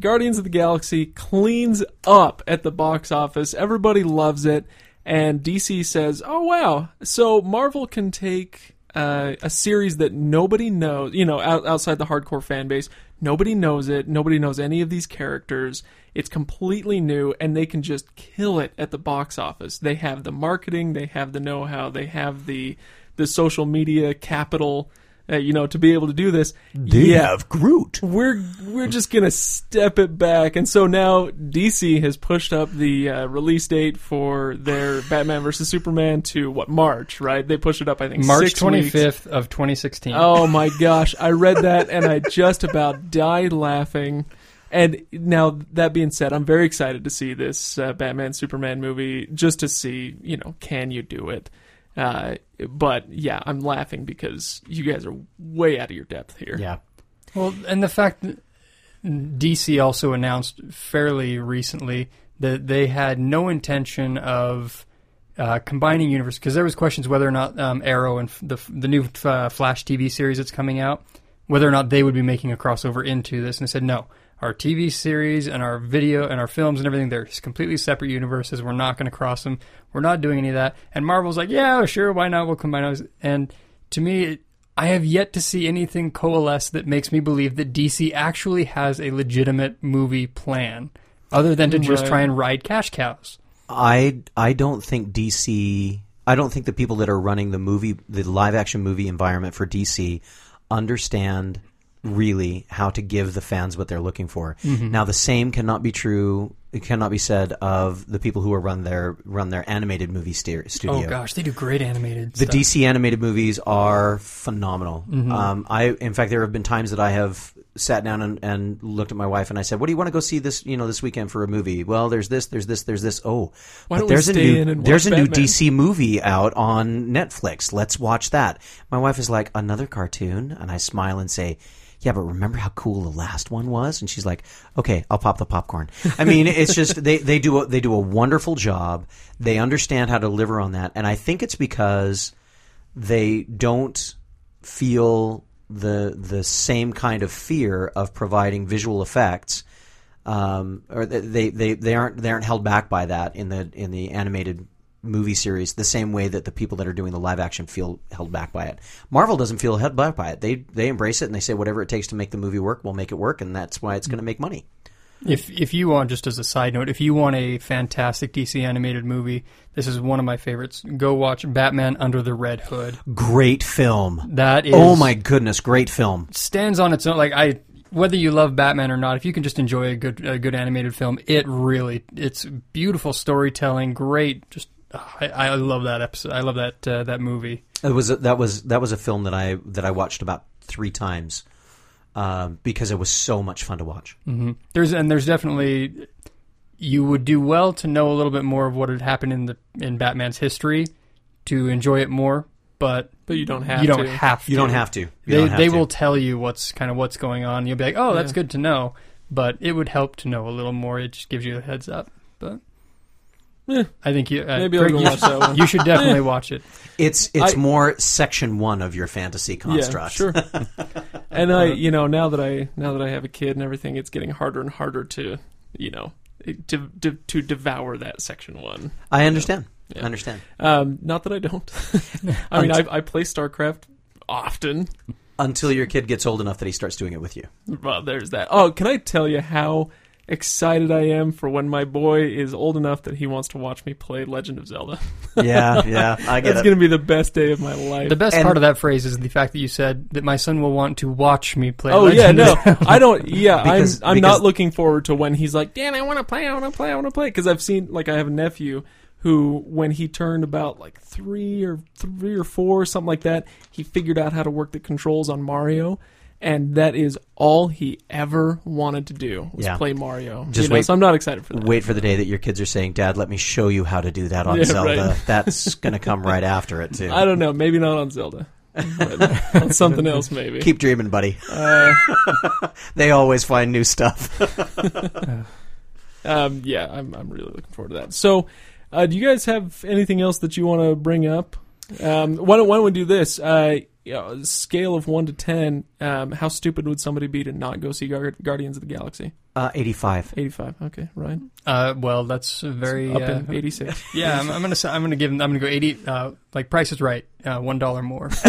Guardians of the Galaxy cleans up at the box office. Everybody loves it. And DC says, oh, wow. So Marvel can take uh, a series that nobody knows, you know, out, outside the hardcore fan base. Nobody knows it. Nobody knows any of these characters. It's completely new, and they can just kill it at the box office. They have the marketing, they have the know-how, they have the the social media capital, uh, you know, to be able to do this. yeah, have Groot. we're we're just gonna step it back, and so now DC has pushed up the uh, release date for their Batman versus Superman to what March, right? They pushed it up, I think, March 25th weeks. of twenty sixteen. Oh my gosh, I read that and I just about died laughing. And now that being said, I'm very excited to see this uh, Batman Superman movie just to see, you know, can you do it? Uh, but yeah, I'm laughing because you guys are way out of your depth here. Yeah. Well, and the fact that DC also announced fairly recently that they had no intention of uh, combining universe because there was questions whether or not um, Arrow and f- the the new uh, Flash TV series that's coming out, whether or not they would be making a crossover into this, and they said no. Our TV series and our video and our films and everything, they're completely separate universes. We're not going to cross them. We're not doing any of that. And Marvel's like, yeah, sure, why not? We'll combine those. And to me, it, I have yet to see anything coalesce that makes me believe that DC actually has a legitimate movie plan, other than to just try and ride cash cows. I I don't think DC. I don't think the people that are running the movie, the live action movie environment for DC, understand really how to give the fans what they're looking for. Now, the same cannot be true. It cannot be said of the people who are run their run their animated movie studio. Oh gosh, they do great animated. The stuff. DC animated movies are phenomenal. Um, I, in fact, there have been times that I have sat down and, and looked at my wife and I said, "What do you want to go see this? You know, this weekend for a movie?" Well, there's this, there's this, there's this. Oh, Why but there's a new there's a watch new DC movie out on Netflix. Let's watch that. My wife is like, "Another cartoon," and I smile and say. Yeah, but remember how cool the last one was? And she's like, okay, I'll pop the popcorn. I mean, it's just they they do a, they do a wonderful job. They understand how to deliver on that, and I think it's because they don't feel the the same kind of fear of providing visual effects, um, or they, they they aren't they aren't held back by that in the in the animated movie series the same way that the people that are doing the live action feel held back by it. Marvel doesn't feel held back by it. They they embrace it and they say whatever it takes to make the movie work, we'll make it work, and that's why it's going to make money. If if you want, just as a side note, if you want a fantastic DC animated movie, this is one of my favorites. Go watch Batman Under the Red Hood. Great film. That is Oh my goodness, great film. stands on its own. Like I, whether you love Batman or not, if you can just enjoy a good a good animated film, it really it's beautiful storytelling, great. Just I, I love that episode. I love that uh, that movie. It was a, that was that was a film that I that I watched about three times um, because it was so much fun to watch. hmm There's and there's definitely you would do well to know a little bit more of what had happened in the in Batman's history to enjoy it more, but But you don't have you don't to. have to. You don't have to. You they have they to. will tell you what's kind of what's going on. You'll be like, oh, that's Yeah. good to know. But it would help to know a little more. It just gives you a heads up. But Eh, I think you uh, maybe I'll Greg, go you, watch that one. you should definitely watch it. It's it's I- more section one of your fantasy construct. Yeah, sure. and I, you know, now that I now that I have a kid and everything, it's getting harder and harder to, you know, to to, to devour that section one. I understand. Yeah. I understand. Um, not that I don't. I mean, I, I play StarCraft often. Until your kid gets old enough that he starts doing it with you. Well, there's that. Oh, can I tell you how excited I am for when my boy is old enough that he wants to watch me play Legend of Zelda? Yeah, yeah, I get That's it. going to be the best day of my life. The best And- part of that phrase is the fact that you said that my son will want to watch me play. Oh yeah, no. I don't. Yeah, Because- I'm. I'm because- not looking forward to when he's like, "Dan, I want to play. I want to play. I want to play." Because I've seen, like, I have a nephew who, when he turned about like three or three or four, something like that, he figured out how to work the controls on Mario, and that is all he ever wanted to do was Yeah. play Mario. Just you know, wait- So I'm not excited for that. Wait for the day that your kids are saying, "Dad, let me show you how to do that on Yeah, Zelda." right. That's going to come right after it too. I don't know. Maybe not on Zelda. on something else, maybe. Keep dreaming, buddy. Uh, They always find new stuff. Um, yeah, I'm I'm really looking forward to that. So, uh, do you guys have anything else that you want to bring up? Um, why don't why don't we do this? Uh, you know, scale of one to ten. Um, how stupid would somebody be to not go see Guar- Guardians of the Galaxy? Uh, Eighty-five. Eighty-five. Okay, Ryan. Uh, well, that's a very up uh, in eighty-six. yeah. I'm, I'm gonna say, I'm gonna give them. I'm gonna go eighty. Uh, like Price is Right. Uh, One dollar more.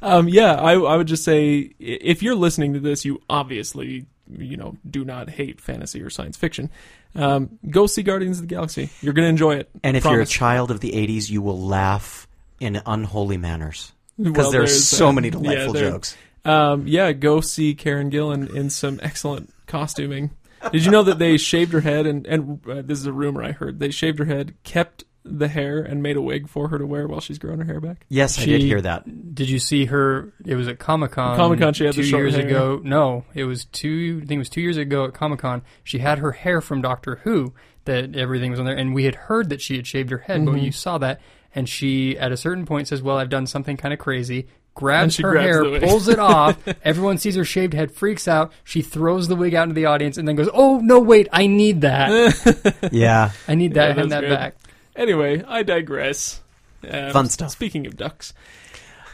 Um, yeah, I I would just say if you're listening to this, you obviously you know do not hate fantasy or science fiction. Um, go see Guardians of the Galaxy. You're gonna enjoy it. And if you're a child of the '80s, you will laugh in unholy manners because Well, there's there's so that. many delightful there- jokes. Um, yeah, go see Karen Gillan in some excellent costuming. Did you know that they shaved her head and and uh, this is a rumor I heard. They shaved her head, kept the hair, and made a wig for her to wear while she's growing her hair back. Yes, I did hear that. Did you see her? It was at Comic Con. Comic-Con, she had two the short years hair. ago. No, it was two. I think it was two years ago at Comic Con. She had her hair from Doctor Who. That everything was on there, and we had heard that she had shaved her head, but Mhm. you saw that, and she at a certain point says, "Well, I've done something kind of crazy." Grabs her grabs hair, pulls it off. Everyone sees her shaved head, freaks out. She throws the wig out into the audience, and then goes, "Oh no, wait! I need that. Yeah, I need Yeah, that. Hand that good. back." Anyway, I digress. Um, Fun stuff. Speaking of ducks.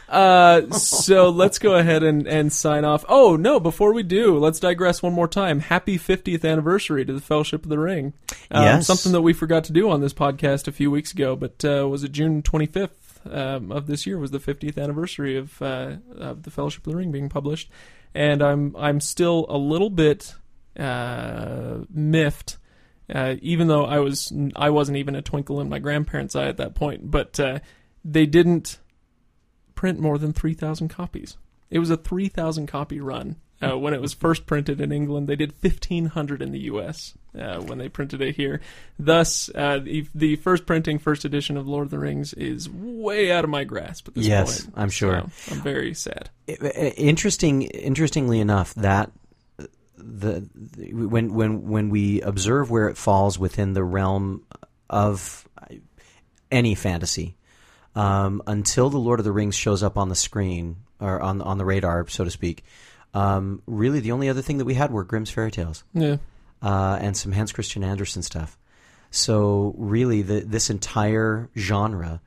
Uh, so let's go ahead and, and sign off. Oh, no, before we do, let's digress one more time. Happy 50th anniversary to the Fellowship of the Ring. Um, Yes. Something that we forgot to do on this podcast a few weeks ago, but uh, was it June 25th um, of this year was the 50th anniversary of, uh, of the Fellowship of the Ring being published. And I'm, I'm still a little bit uh, miffed uh, even though I was I wasn't even a twinkle in my grandparents' eye at that point. But uh, they didn't print more than three thousand copies. It was a three thousand copy run uh, when it was first printed in England. They did fifteen hundred in the U.S. Uh, when they printed it here. Thus, uh, the, the first printing, first edition of Lord of the Rings is way out of my grasp at this Yes, point. I'm sure. So, I'm very sad. Interesting. Interestingly enough, that the, the when when when we observe where it falls within the realm of any fantasy, um, until the Lord of the Rings shows up on the screen or on on the radar, so to speak. Um, really, the only other thing that we had were Grimm's fairy tales Yeah. uh, and some Hans Christian Andersen stuff. So really, the, this entire genre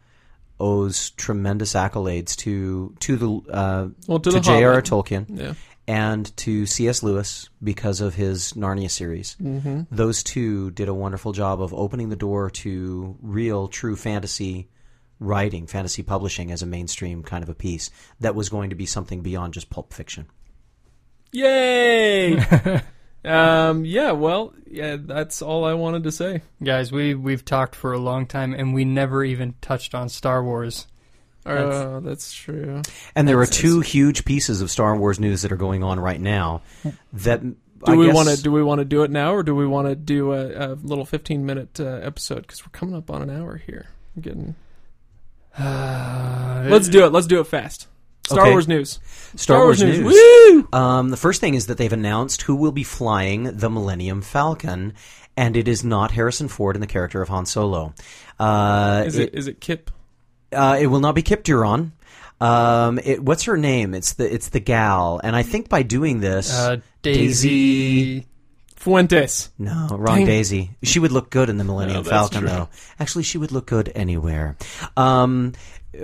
owes tremendous accolades to to the uh, Well, to, to J.R.R. Tolkien Yeah. and to C.S. Lewis because of his Narnia series. Mm-hmm. Those two did a wonderful job of opening the door to real, true fantasy writing, fantasy publishing as a mainstream kind of a piece that was going to be something beyond just pulp fiction. Yay! um, yeah, well, yeah, that's all I wanted to say. Guys, we we've talked for a long time and we never even touched on Star Wars. That's- Oh, that's true. And there are two huge pieces of Star Wars news that are going on right now. That Do I we want to do we want to do it now, or do we want to do a, a little fifteen minute uh, episode? Because we're coming up on an hour here. I'm getting. Uh, Let's do it. Let's do it fast. Star Okay. Wars news. Star, Wars, news? Woo! Um, the first thing is that they've announced who will be flying the Millennium Falcon, and it is not Harrison Ford in the character of Han Solo. Uh, Is it is it Kyp? Uh, it will not be Kyp Durron. Um, it, what's her name? It's the it's the gal, and I think by doing this, uh, Daisy. Fuentes. no, wrong Dang. Daisy. She would look good in the Millennium No, that's Falcon, true. though. Actually, she would look good anywhere. Um,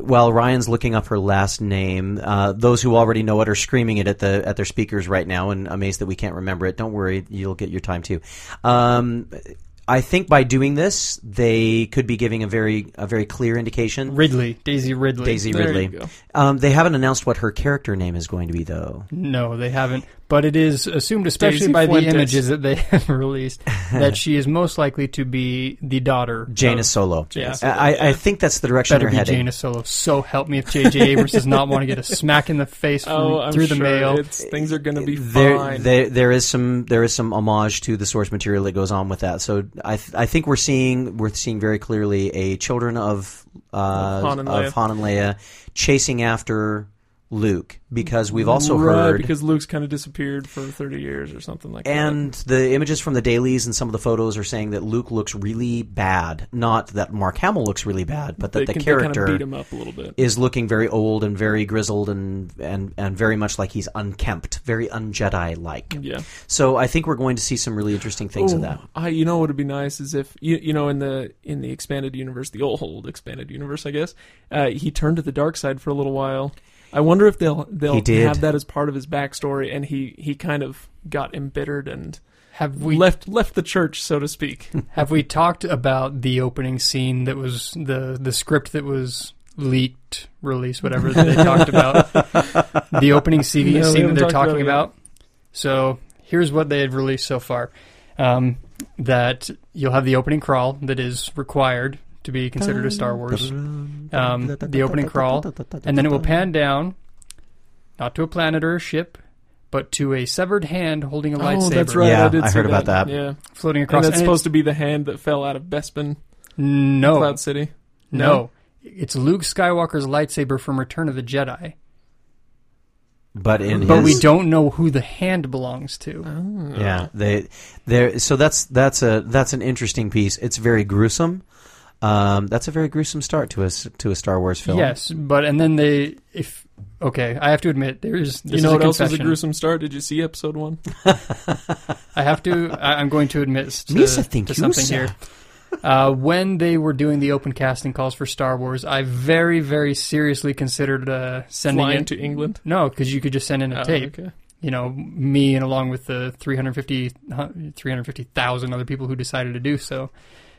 while Ryan's looking up her last name, uh, those who already know it are screaming it at the at their speakers right now, and amazed that we can't remember it. Don't worry, you'll get your time too. Um, I think by doing this, they could be giving a very a very clear indication. Ridley. Daisy Ridley. Daisy There Ridley. you go. Um, they haven't announced what her character name is going to be, though. No, they haven't. But it is assumed, especially Daisy by Fuentes. the images that they have released, that she is most likely to be the daughter. Jaina of- Solo. Jaina Yeah. Solo, I, I think that's the direction Better they're be heading. Jaina Solo. So help me if J.J. Abrams does not want to get a smack in the face from, Oh, I'm through the mail. Things are going to be There, fine. there, there is some there is some homage to the source material that goes on with that. So I, th- I think we're seeing we're seeing very clearly a children of uh, Of Han and Leia. of Han and Leia chasing after Luke because we've also right, heard because Luke's kind of disappeared for 30 years or something like that. And the images from the dailies and some of the photos are saying that Luke looks really bad. Not that Mark Hamill looks really bad, but that. They the can, they kind character of beat him up a little bit. is looking very old and very grizzled and and and very much like he's unkempt, very un-Jedi like. Yeah. So I think we're going to see some really interesting things of that. I, you know what would be nice is if you, you know in the in the expanded universe, the old expanded universe, I guess, uh, he turned to the dark side for a little while. I wonder if they'll they'll did. have that as part of his backstory, and he he kind of got embittered and Have we left left the church, so to speak. have we talked about the opening scene that was the the script that was leaked, released, whatever that they talked about? The opening scene, No, scene that they're talked about talking about. So here's what they had released so far: um, that you'll have the opening crawl that is required to be considered a Star Wars, um, the opening crawl, and then it will pan down, not to a planet or a ship, but to a severed hand holding a lightsaber Oh, that's right. Yeah, I, did I heard about that. Yeah, floating and across. that's and supposed to be the hand that fell out of Bespin, no, Cloud City. no, it's Luke Skywalker's lightsaber from Return of the Jedi. But in But we don't know who the hand belongs to. Oh. Yeah, they there. So that's that's a that's an interesting piece. It's very gruesome. Um, that's a very gruesome start to a s- to a Star Wars film. Yes, but and then they if okay, I have to admit there's this You know is what else was a gruesome start? Did you see episode one? I have to. I, I'm going to admit to, Misa think to something here. Uh, when they were doing the open casting calls for Star Wars, I very, very seriously considered uh, sending Flying it. to England. no, because you could just send in a Oh, tape. okay. You know, me and along with the 350 350,000 other people who decided to do so.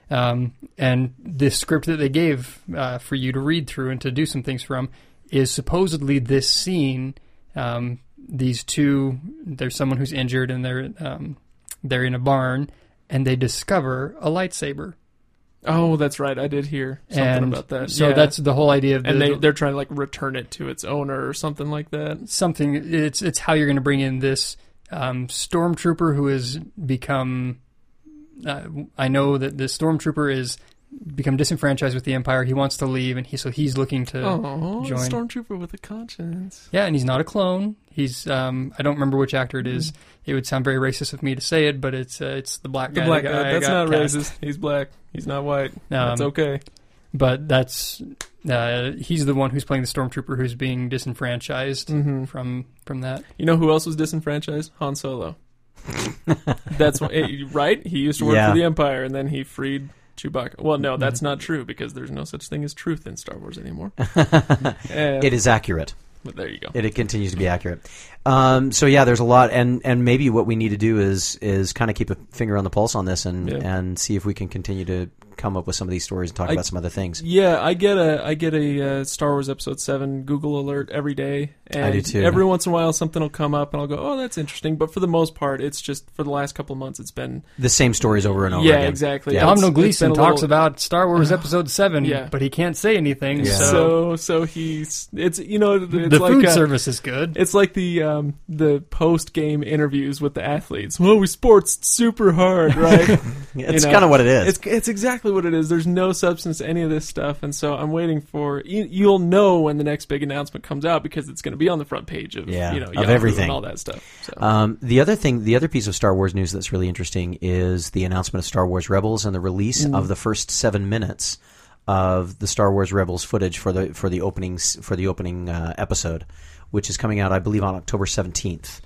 Um, and the script that they gave uh, for you to read through and to do some things from is supposedly this scene. Um, these two, there's someone who's injured and they're um, they're in a barn and they discover a lightsaber. Oh, that's right. I did hear something and about that. So Yeah. that's the whole idea of the, and they they're trying to like return it to its owner or something like that. something. It's it's how you're going to bring in this um, stormtrooper who has become. Uh, I know that the stormtrooper is become disenfranchised with the empire. He wants to leave, and he so he's looking to. Oh, join. stormtrooper with a conscience. Yeah, and he's not a clone. He's um, I don't remember which actor it is. It would sound very racist of me to say it, but it's uh, it's the black guy. The black guy. got- That's not cast. racist. He's black. He's not white. That's Um, okay. But that's Uh, he's the one who's playing the stormtrooper who's being disenfranchised Mhm. from from that. You know who else was disenfranchised? Han Solo. That's what, right. He used to work Yeah. for the Empire, and then he freed Chewbacca. Well, no, that's not true because there's no such thing as truth in Star Wars anymore. It is accurate. but there you go. It, it continues to be accurate. Um, so yeah, there's a lot, and and maybe what we need to do is is kind of keep a finger on the pulse on this, and Yeah. and see if we can continue to come up with some of these stories and talk I- about some other things. Yeah, I get a I get a uh, Star Wars Episode Seven Google alert every day, and I do too. every once in a while something will come up, and I'll go, "Oh, that's interesting." But for the most part, it's just for the last couple of months, it's been The same stories over and over yeah, again. exactly. Yeah. It's- Domhnall it's been Gleeson a talks little- about Star Wars Episode Seven, Yeah. but he can't say anything. Yeah. So, so so he's it's you know it's the like food uh, service is good. It's like the um, the post game interviews with the athletes. Well, we sports super hard, right? It's You know, kind of what it is. it's it's exactly what it is. There's no substance to any of this stuff, and so I'm waiting for you, you'll know when the next big announcement comes out because it's going to be on the front page of Yeah, you know of Yahoo everything. and all that stuff. So Um, the other thing, the other piece of Star Wars news that's really interesting is the announcement of Star Wars Rebels and the release Mm. of the first seven minutes of the Star Wars Rebels footage for the for the openings for the opening uh, episode, which is coming out, I believe, on October seventeenth.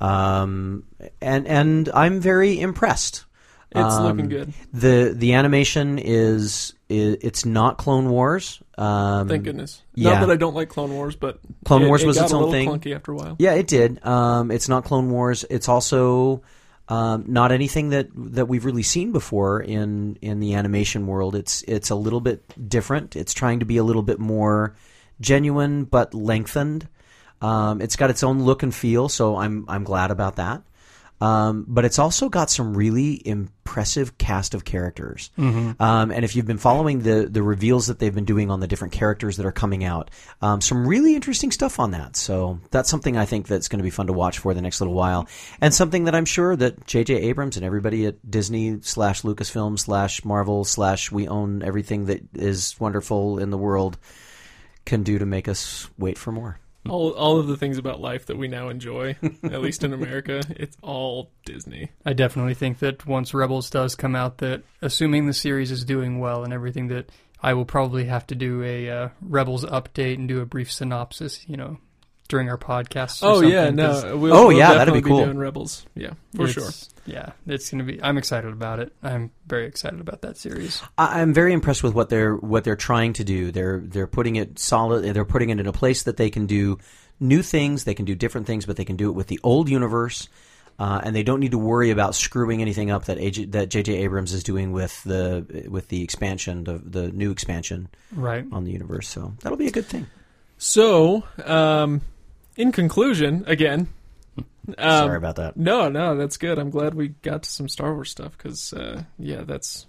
Um, and and I'm very impressed. It's Um, looking good. the The animation is, is it's not Clone Wars. Um, Thank goodness. yeah. Not that I don't like Clone Wars, but Clone it, Wars was its own little thing. clunky after a while. Yeah, it did. Um, it's not Clone Wars. It's also um, not anything that that we've really seen before in in the animation world. It's it's a little bit different. It's trying to be a little bit more genuine but lengthened. Um, it's got its own look and feel, so I'm I'm glad about that. Um, but it's also got some really impressive cast of characters. Um, and if you've been following the the reveals that they've been doing on the different characters that are coming out, um, some really interesting stuff on that. So that's something I think that's going to be fun to watch for the next little while, and something that I'm sure that J.J. Abrams and everybody at Disney slash Lucasfilm slash Marvel slash we own everything that is wonderful in the world can do to make us wait for more. All all of the things about life that we now enjoy, at least in America, it's all Disney. I definitely think that once Rebels does come out, that assuming the series is doing well and everything, that I will probably have to do a uh, Rebels update and do a brief synopsis. You know, during our podcast. or Oh something, yeah, 'cause no. We'll, Oh, we'll yeah, that'd be definitely cool. doing Rebels, yeah, for it's- sure. Yeah, it's gonna be. I'm excited about it. I'm very excited about that series. I- I'm very impressed with what they're what they're trying to do. They're they're putting it solid. They're putting it in a place that they can do new things. They can do different things, but they can do it with the old universe, uh, and they don't need to worry about screwing anything up that AJ, that J.J. Abrams is doing with the with the expansion, the the new expansion Right. on the universe. So that'll be a good thing. So, um, in conclusion, again, um, Sorry about that. No, no, that's good. I'm glad we got to some Star Wars stuff because, uh, yeah, that's.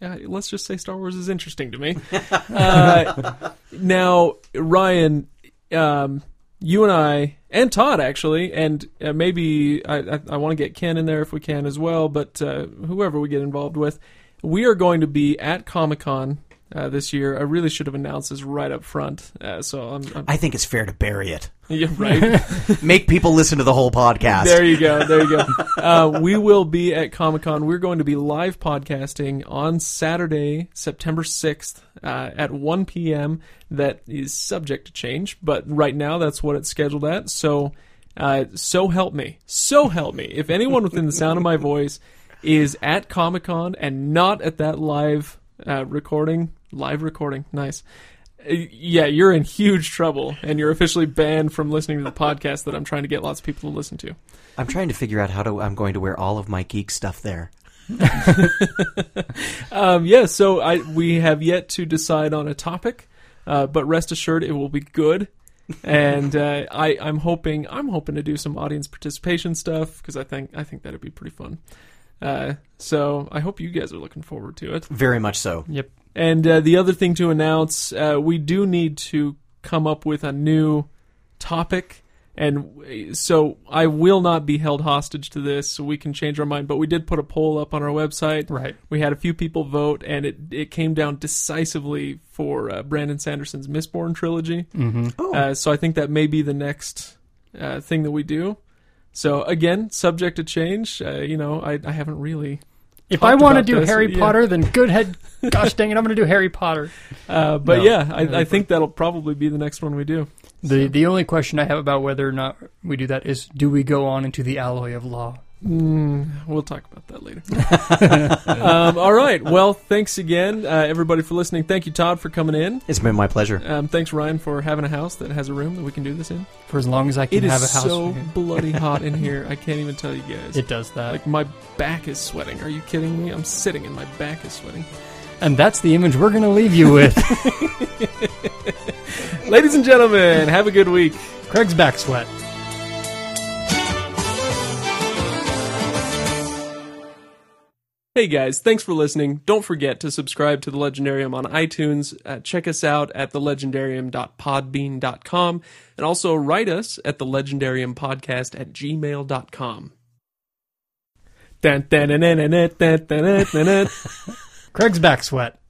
Yeah, let's just say Star Wars is interesting to me. uh, now, Ryan, um, you and I, and Todd actually, and uh, maybe I, I, I want to get Ken in there if we can as well, but uh, whoever we get involved with, we are going to be at Comic Con uh, this year. I really should have announced this right up front. Uh, so I'm, I'm I think it's fair to bury it. yeah, right. Make people listen to the whole podcast. There you go. There you go. Uh, we will be at Comic Con. We're going to be live podcasting on Saturday, September 6th uh, at 1 p.m. That is subject to change, but right now that's what it's scheduled at. So, uh, so help me. So help me. If anyone within the sound of my voice is at Comic Con and not at that live uh, recording, live recording, nice. Uh, Yeah, you're in huge trouble, and you're officially banned from listening to the podcast that I'm trying to get lots of people to listen to. I'm trying to figure out how to. I'm going to wear all of my geek stuff there. Um, yeah, so I we have yet to decide on a topic, uh, but rest assured it will be good. and uh, I, I'm hoping I'm hoping to do some audience participation stuff because I think I think that'd be pretty fun. Uh, so I hope you guys are looking forward to it. Very much so. Yep. And uh, the other thing to announce, uh, we do need to come up with a new topic. And so I will not be held hostage to this, so we can change our mind. But we did put a poll up on our website. Right. We had a few people vote, and it, it came down decisively for uh, Brandon Sanderson's Mistborn trilogy. Mm-hmm. Oh, Uh, so I think that may be the next uh, thing that we do. So again, subject to change. Uh, you know, I, I haven't really If I want to do this, Harry yeah. Potter, then good head. Gosh dang it, I'm going to do Harry Potter. Uh, but No. yeah, I, I think that'll probably be the next one we do. The the only question I have about whether or not we do that is, do we go on into the alloy of law? Mm, we'll talk about that later. um, all right. Well, thanks again, uh, everybody, for listening. Thank you, Todd, for coming in. It's been my pleasure. Um, thanks, Ryan, for having a house that has a room that we can do this in. For as long as I can It is have a house so bloody hot in here. I can't even tell you guys. It does that. like my back is sweating. Are you kidding me? I'm sitting and my back is sweating. and that's the image we're going to leave you with. Ladies and gentlemen, have a good week. Craig's back sweat. Hey guys, thanks for listening. Don't forget to subscribe to The Legendarium on iTunes. Uh, check us out at thelegendarium.podbean.com and also write us at thelegendariumpodcast at gmail.com. Craig's back sweat.